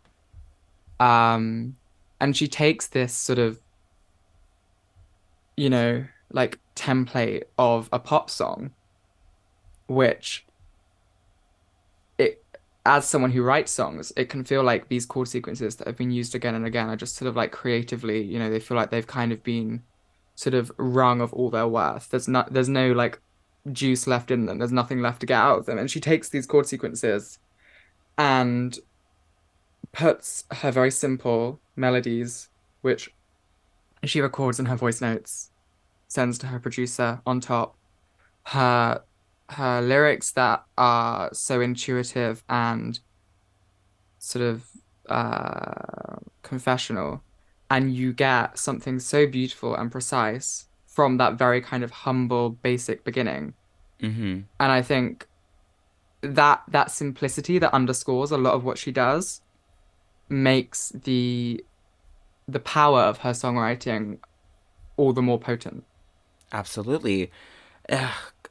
Um, and she takes this sort of, you know, like template of a pop song, which it, as someone who writes songs, it can feel like these chord sequences that have been used again and again are just sort of like creatively, you know, they feel like they've kind of been sort of wrung of all their worth. There's not, there's no like juice left in them. There's nothing left to get out of them. And she takes these chord sequences and puts her very simple melodies, which she records in her voice notes, sends to her producer on top. Her her lyrics that are so intuitive and sort of uh, confessional, and you get something so beautiful and precise from that very kind of humble, basic beginning. Mm-hmm. And I think that that simplicity that underscores a lot of what she does makes the the power of her songwriting all the more potent. Absolutely. Ugh,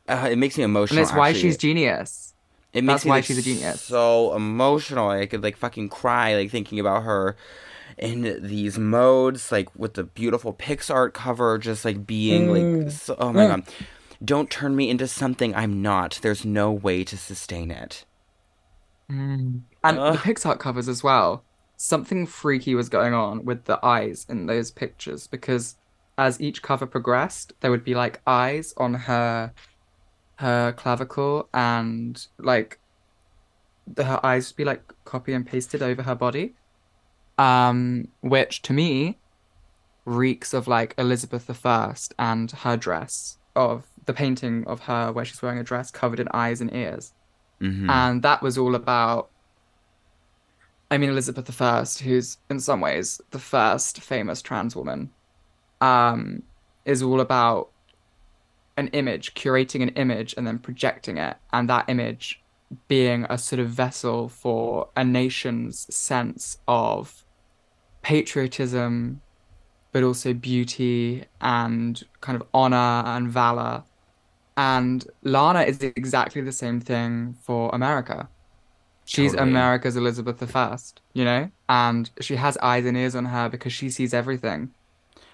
uh, it makes me emotional. And it's why actually. she's genius. It makes That's me why like, she's a genius. So emotional. I could like fucking cry like thinking about her in these modes, like with the beautiful Pixar cover, just like being Mm. like, so, oh my god, don't turn me into something I'm not. There's no way to sustain it. And Ugh. the Pixar covers as well. something freaky was going on with the eyes in those pictures because as each cover progressed, there would be like eyes on her her clavicle and like the, her eyes would be like copy and pasted over her body. Um, which to me reeks of like Elizabeth I and her dress of the painting of her where she's wearing a dress covered in eyes and ears. Mhm. And that was all about I mean Elizabeth I, who's in some ways the first famous trans woman, um, is all about an image, curating an image and then projecting it, and that image being a sort of vessel for a nation's sense of patriotism, but also beauty and kind of honor and valor. And Lana is exactly the same thing for America. She's Totally. America's Elizabeth I, you know? And she has eyes and ears on her because she sees everything.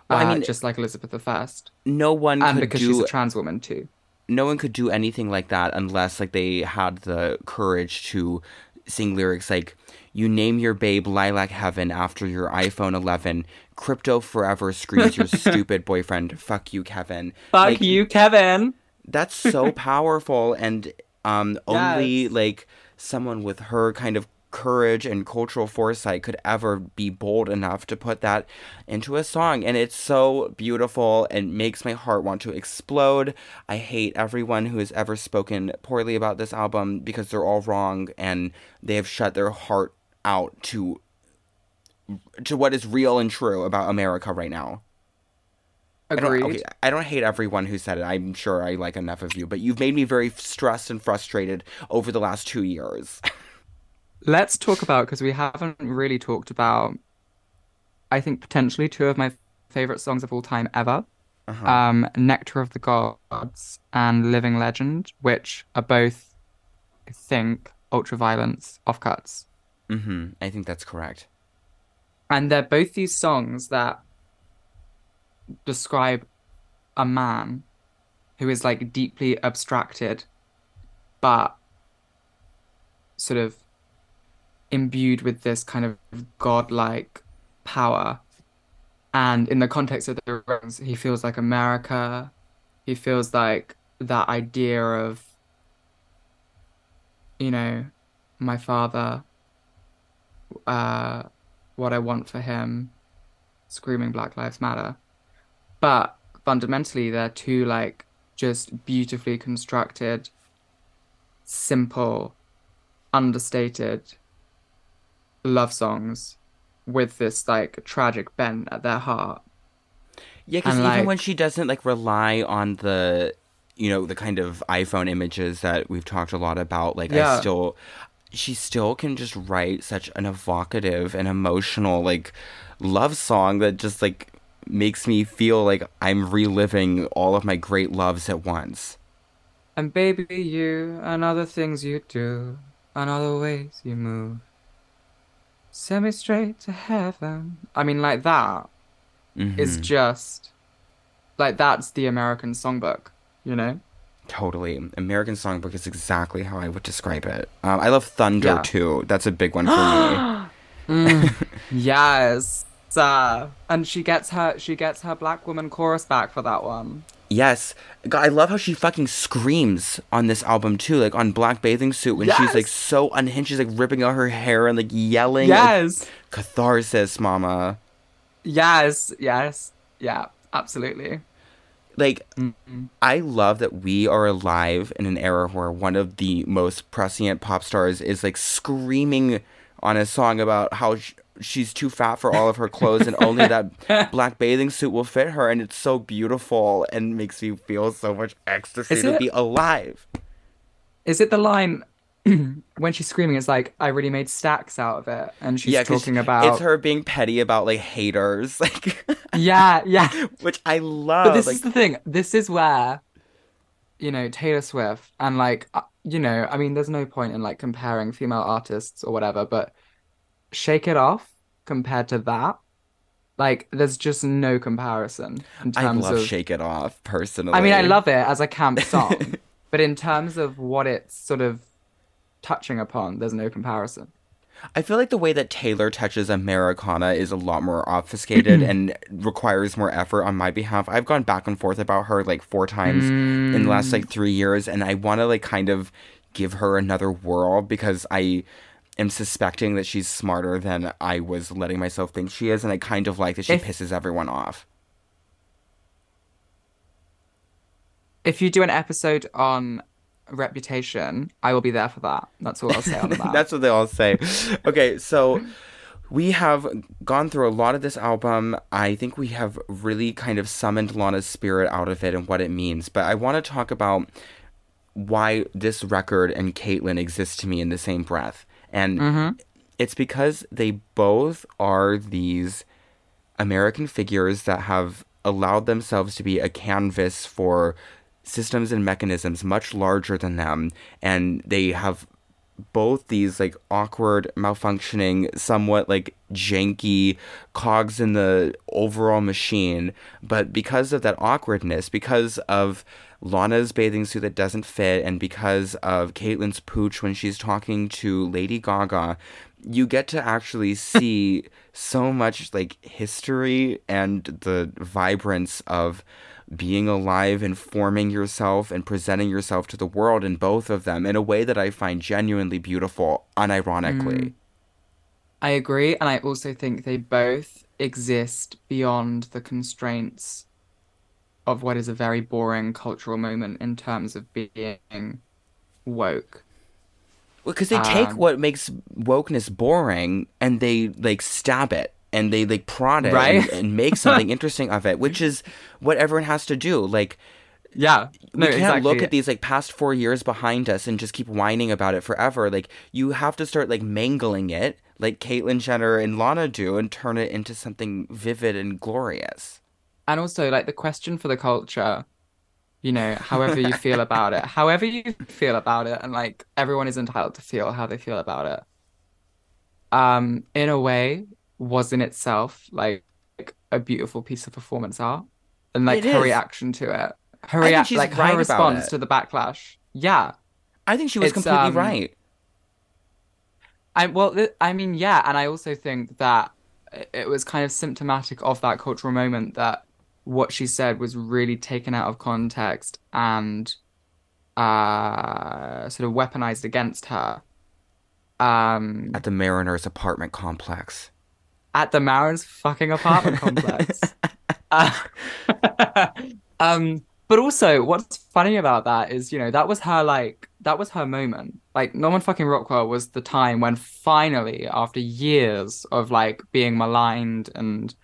Well, I uh, mean- just like Elizabeth I. no one And could because do she's a trans woman too. no one could do anything like that unless like they had the courage to sing lyrics like you name your babe lilac heaven after your iphone 11 crypto forever screams your stupid boyfriend fuck you kevin Fuck Like, you, Kevin. that's so powerful and um only Yes. like someone with her kind of courage and cultural foresight could ever be bold enough to put that into a song and it's so beautiful and makes my heart want to explode i hate everyone who has ever spoken poorly about this album because they're all wrong and they have shut their heart out to to what is real and true about america right now I don't, Agreed. okay, I don't hate everyone who said it. I'm sure I like enough of you, but you've made me very stressed and frustrated over the last two years. Let's talk about because we haven't really talked about. I think potentially two of my favorite songs of all time ever, Uh-huh. um, "Nectar of the Gods" and "Living Legend," which are both, I think, ultraviolence offcuts, hmm I think that's correct. and they're both these songs that describe a man who is like deeply abstracted, but sort of imbued with this kind of godlike power. And in the context of the rings, he feels like America. He feels like that idea of, you know, my father, uh, what I want for him, screaming Black Lives Matter. But fundamentally, they're two like just beautifully constructed, simple, understated love songs with this like tragic bent at their heart. Yeah, because even like- when she doesn't like rely on the, you know, the kind of iPhone images that we've talked a lot about, like I still, she still can just write such an evocative and emotional like love song that just like makes me feel like I'm reliving all of my great loves at once. And baby, you and other things you do, and other ways you move. Send me straight to heaven. I mean, like that is Mhm. just like that's the American songbook, you know? Totally. American Songbook is exactly how I would describe it. Um, I love Thunder Yeah. too. That's a big one for me. Yes. Uh, and she gets her she gets her black woman chorus back for that one. Yes. God, I love how she fucking screams on this album too, like on Black Bathing Suit when she's like so unhinged, she's like ripping out her hair and like yelling. like, Yes. catharsis, mama. Yes. Yes. Yeah. Absolutely. Like, Mm-hmm. I love that we are alive in an era where one of the most prescient pop stars is like screaming on a song about how sh- she's too fat for all of her clothes and only that black bathing suit will fit her. And it's so beautiful and makes me feel so much ecstasy Is to it? be alive. Is it the line when she's screaming? It's like I really made stacks out of it, and she's 'cause talking about it's her being petty about like haters, like Yeah, yeah. which I love. But this like, is the thing. This is where, you know, Taylor Swift and like, uh, you know, I mean, there's no point in like comparing female artists or whatever, but Shake It Off compared to that, like, there's just no comparison in I love of. Shake It Off personally. I mean, I love it as a camp song, but in terms of what it's sort of touching upon, there's no comparison. I feel like the way that Taylor touches Americana is a lot more obfuscated and requires more effort on my behalf. I've gone back and forth about her like four times in the last like mm. three years, and I want to like kind of give her another whirl because I am suspecting that she's smarter than I was letting myself think she is, and I kind of like that she If- pisses everyone off. If you do an episode on reputation, I will be there for that. That's all I'll say on that. That's what they all say. Okay, so we have gone through a lot of this album. I think we have really kind of summoned Lana's spirit out of it and what it means. But I want to talk about why this record and Caitlyn exist to me in the same breath. And mm-hmm. it's because they both are these American figures that have allowed themselves to be a canvas for systems and mechanisms much larger than them. And they have both these like awkward, malfunctioning, somewhat like janky cogs in the overall machine. But because of that awkwardness, because of Lana's bathing suit that doesn't fit, and because of Caitlyn's pooch when she's talking to Lady Gaga, you get to actually see so much like history and the vibrance of being alive and forming yourself and presenting yourself to the world in both of them in a way that I find genuinely beautiful, unironically. Mm. I agree, and I also think they both exist beyond the constraints of what is a very boring cultural moment in terms of being woke. Because they take Um, what makes wokeness boring and they like stab it and they like prod it Right? and, and make something interesting of it, which is what everyone has to do. Like Yeah, we can't exactly. look at these like past four years behind us and just keep whining about it forever. Like you have to start like mangling it, like Caitlyn Jenner and Lana do, and turn it into something vivid and glorious. And also, like the question for the culture, you know, however you feel about it, however you feel about it, and like everyone is entitled to feel how they feel about it. Um, in a way, was in itself like, a beautiful piece of performance art, and like It her is. reaction to it, her I think react, like right her response to the backlash. Yeah, I think she was It's, completely um, right. I well, th- I mean, yeah, and I also think that it was kind of symptomatic of that cultural moment that what she said was really taken out of context and uh sort of weaponized against her. Um, At the Mariners apartment complex. at the Mariners fucking apartment complex. Uh, um, but also, what's funny about that is, you know, that was her like that was her moment. Like Norman fucking Rockwell was the time when finally, after years of like being maligned and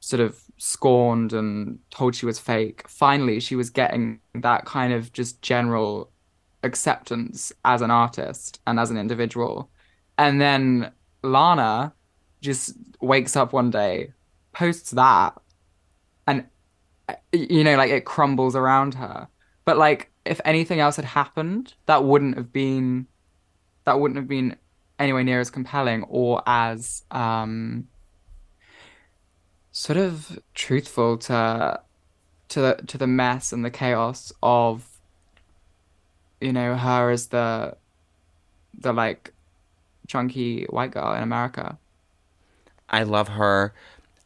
sort of scorned and told she was fake, finally she was getting that kind of just general acceptance as an artist and as an individual. And then Lana just wakes up one day, posts that, and you know, like it crumbles around her. But like, if anything else had happened, that wouldn't have been, that wouldn't have been anywhere near as compelling or as um sort of truthful to to the to the mess and the chaos of you know her as the the like chunky white girl in America. I love her.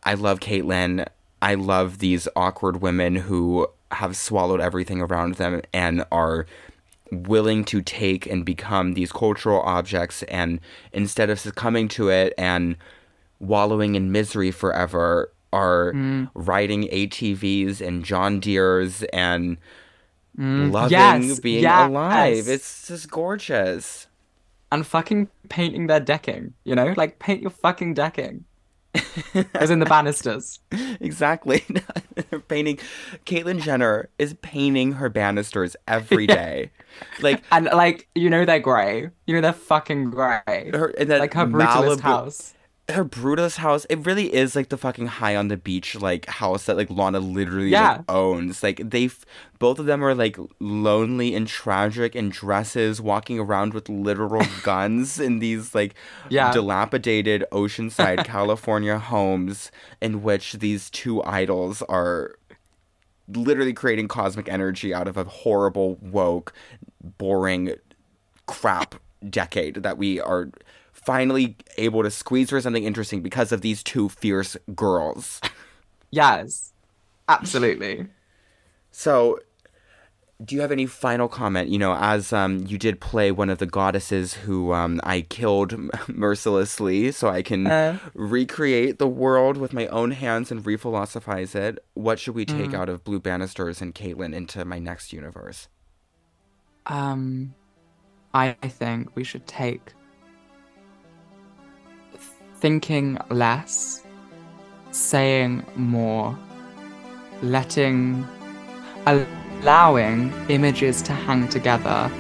I love Caitlyn. I love these awkward women who have swallowed everything around them and are willing to take and become these cultural objects and instead of succumbing to it and wallowing in misery forever are mm. riding ATVs and John Deere's and mm. loving Yes, being yes. alive. It's just gorgeous. and fucking painting their decking, you know? Like paint your fucking decking. As in the banisters. Exactly. Painting. Caitlyn Jenner is painting her banisters every day. Like And like, you know they're grey. You know they're fucking grey. her in that Like her brutalist Malibu- house. Her brutalist house. It really is like the fucking high on the beach like house that like Lana literally Yeah. like, owns. Like they, both of them are like lonely and tragic in dresses, walking around with literal guns in these like Yeah. dilapidated oceanside California homes in which these two idols are literally creating cosmic energy out of a horrible, woke, boring crap decade that we are finally able to squeeze for something interesting because of these two fierce girls. Yes, absolutely. So, do you have any final comment? You know, as um, you did play one of the goddesses who um, I killed mercilessly, so I can Uh. recreate the world with my own hands and re-philosophize it. What should we take out of Blue Banisters and Caitlyn into my next universe? Um, I think we should take thinking less, saying more, letting, allowing images to hang together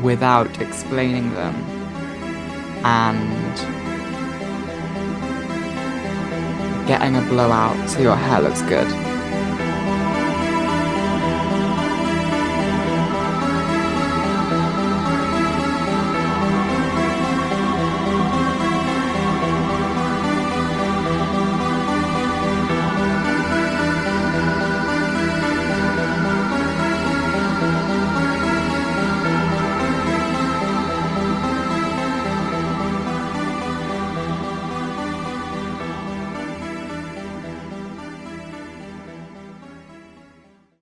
without explaining them, and getting a blowout so your hair looks good.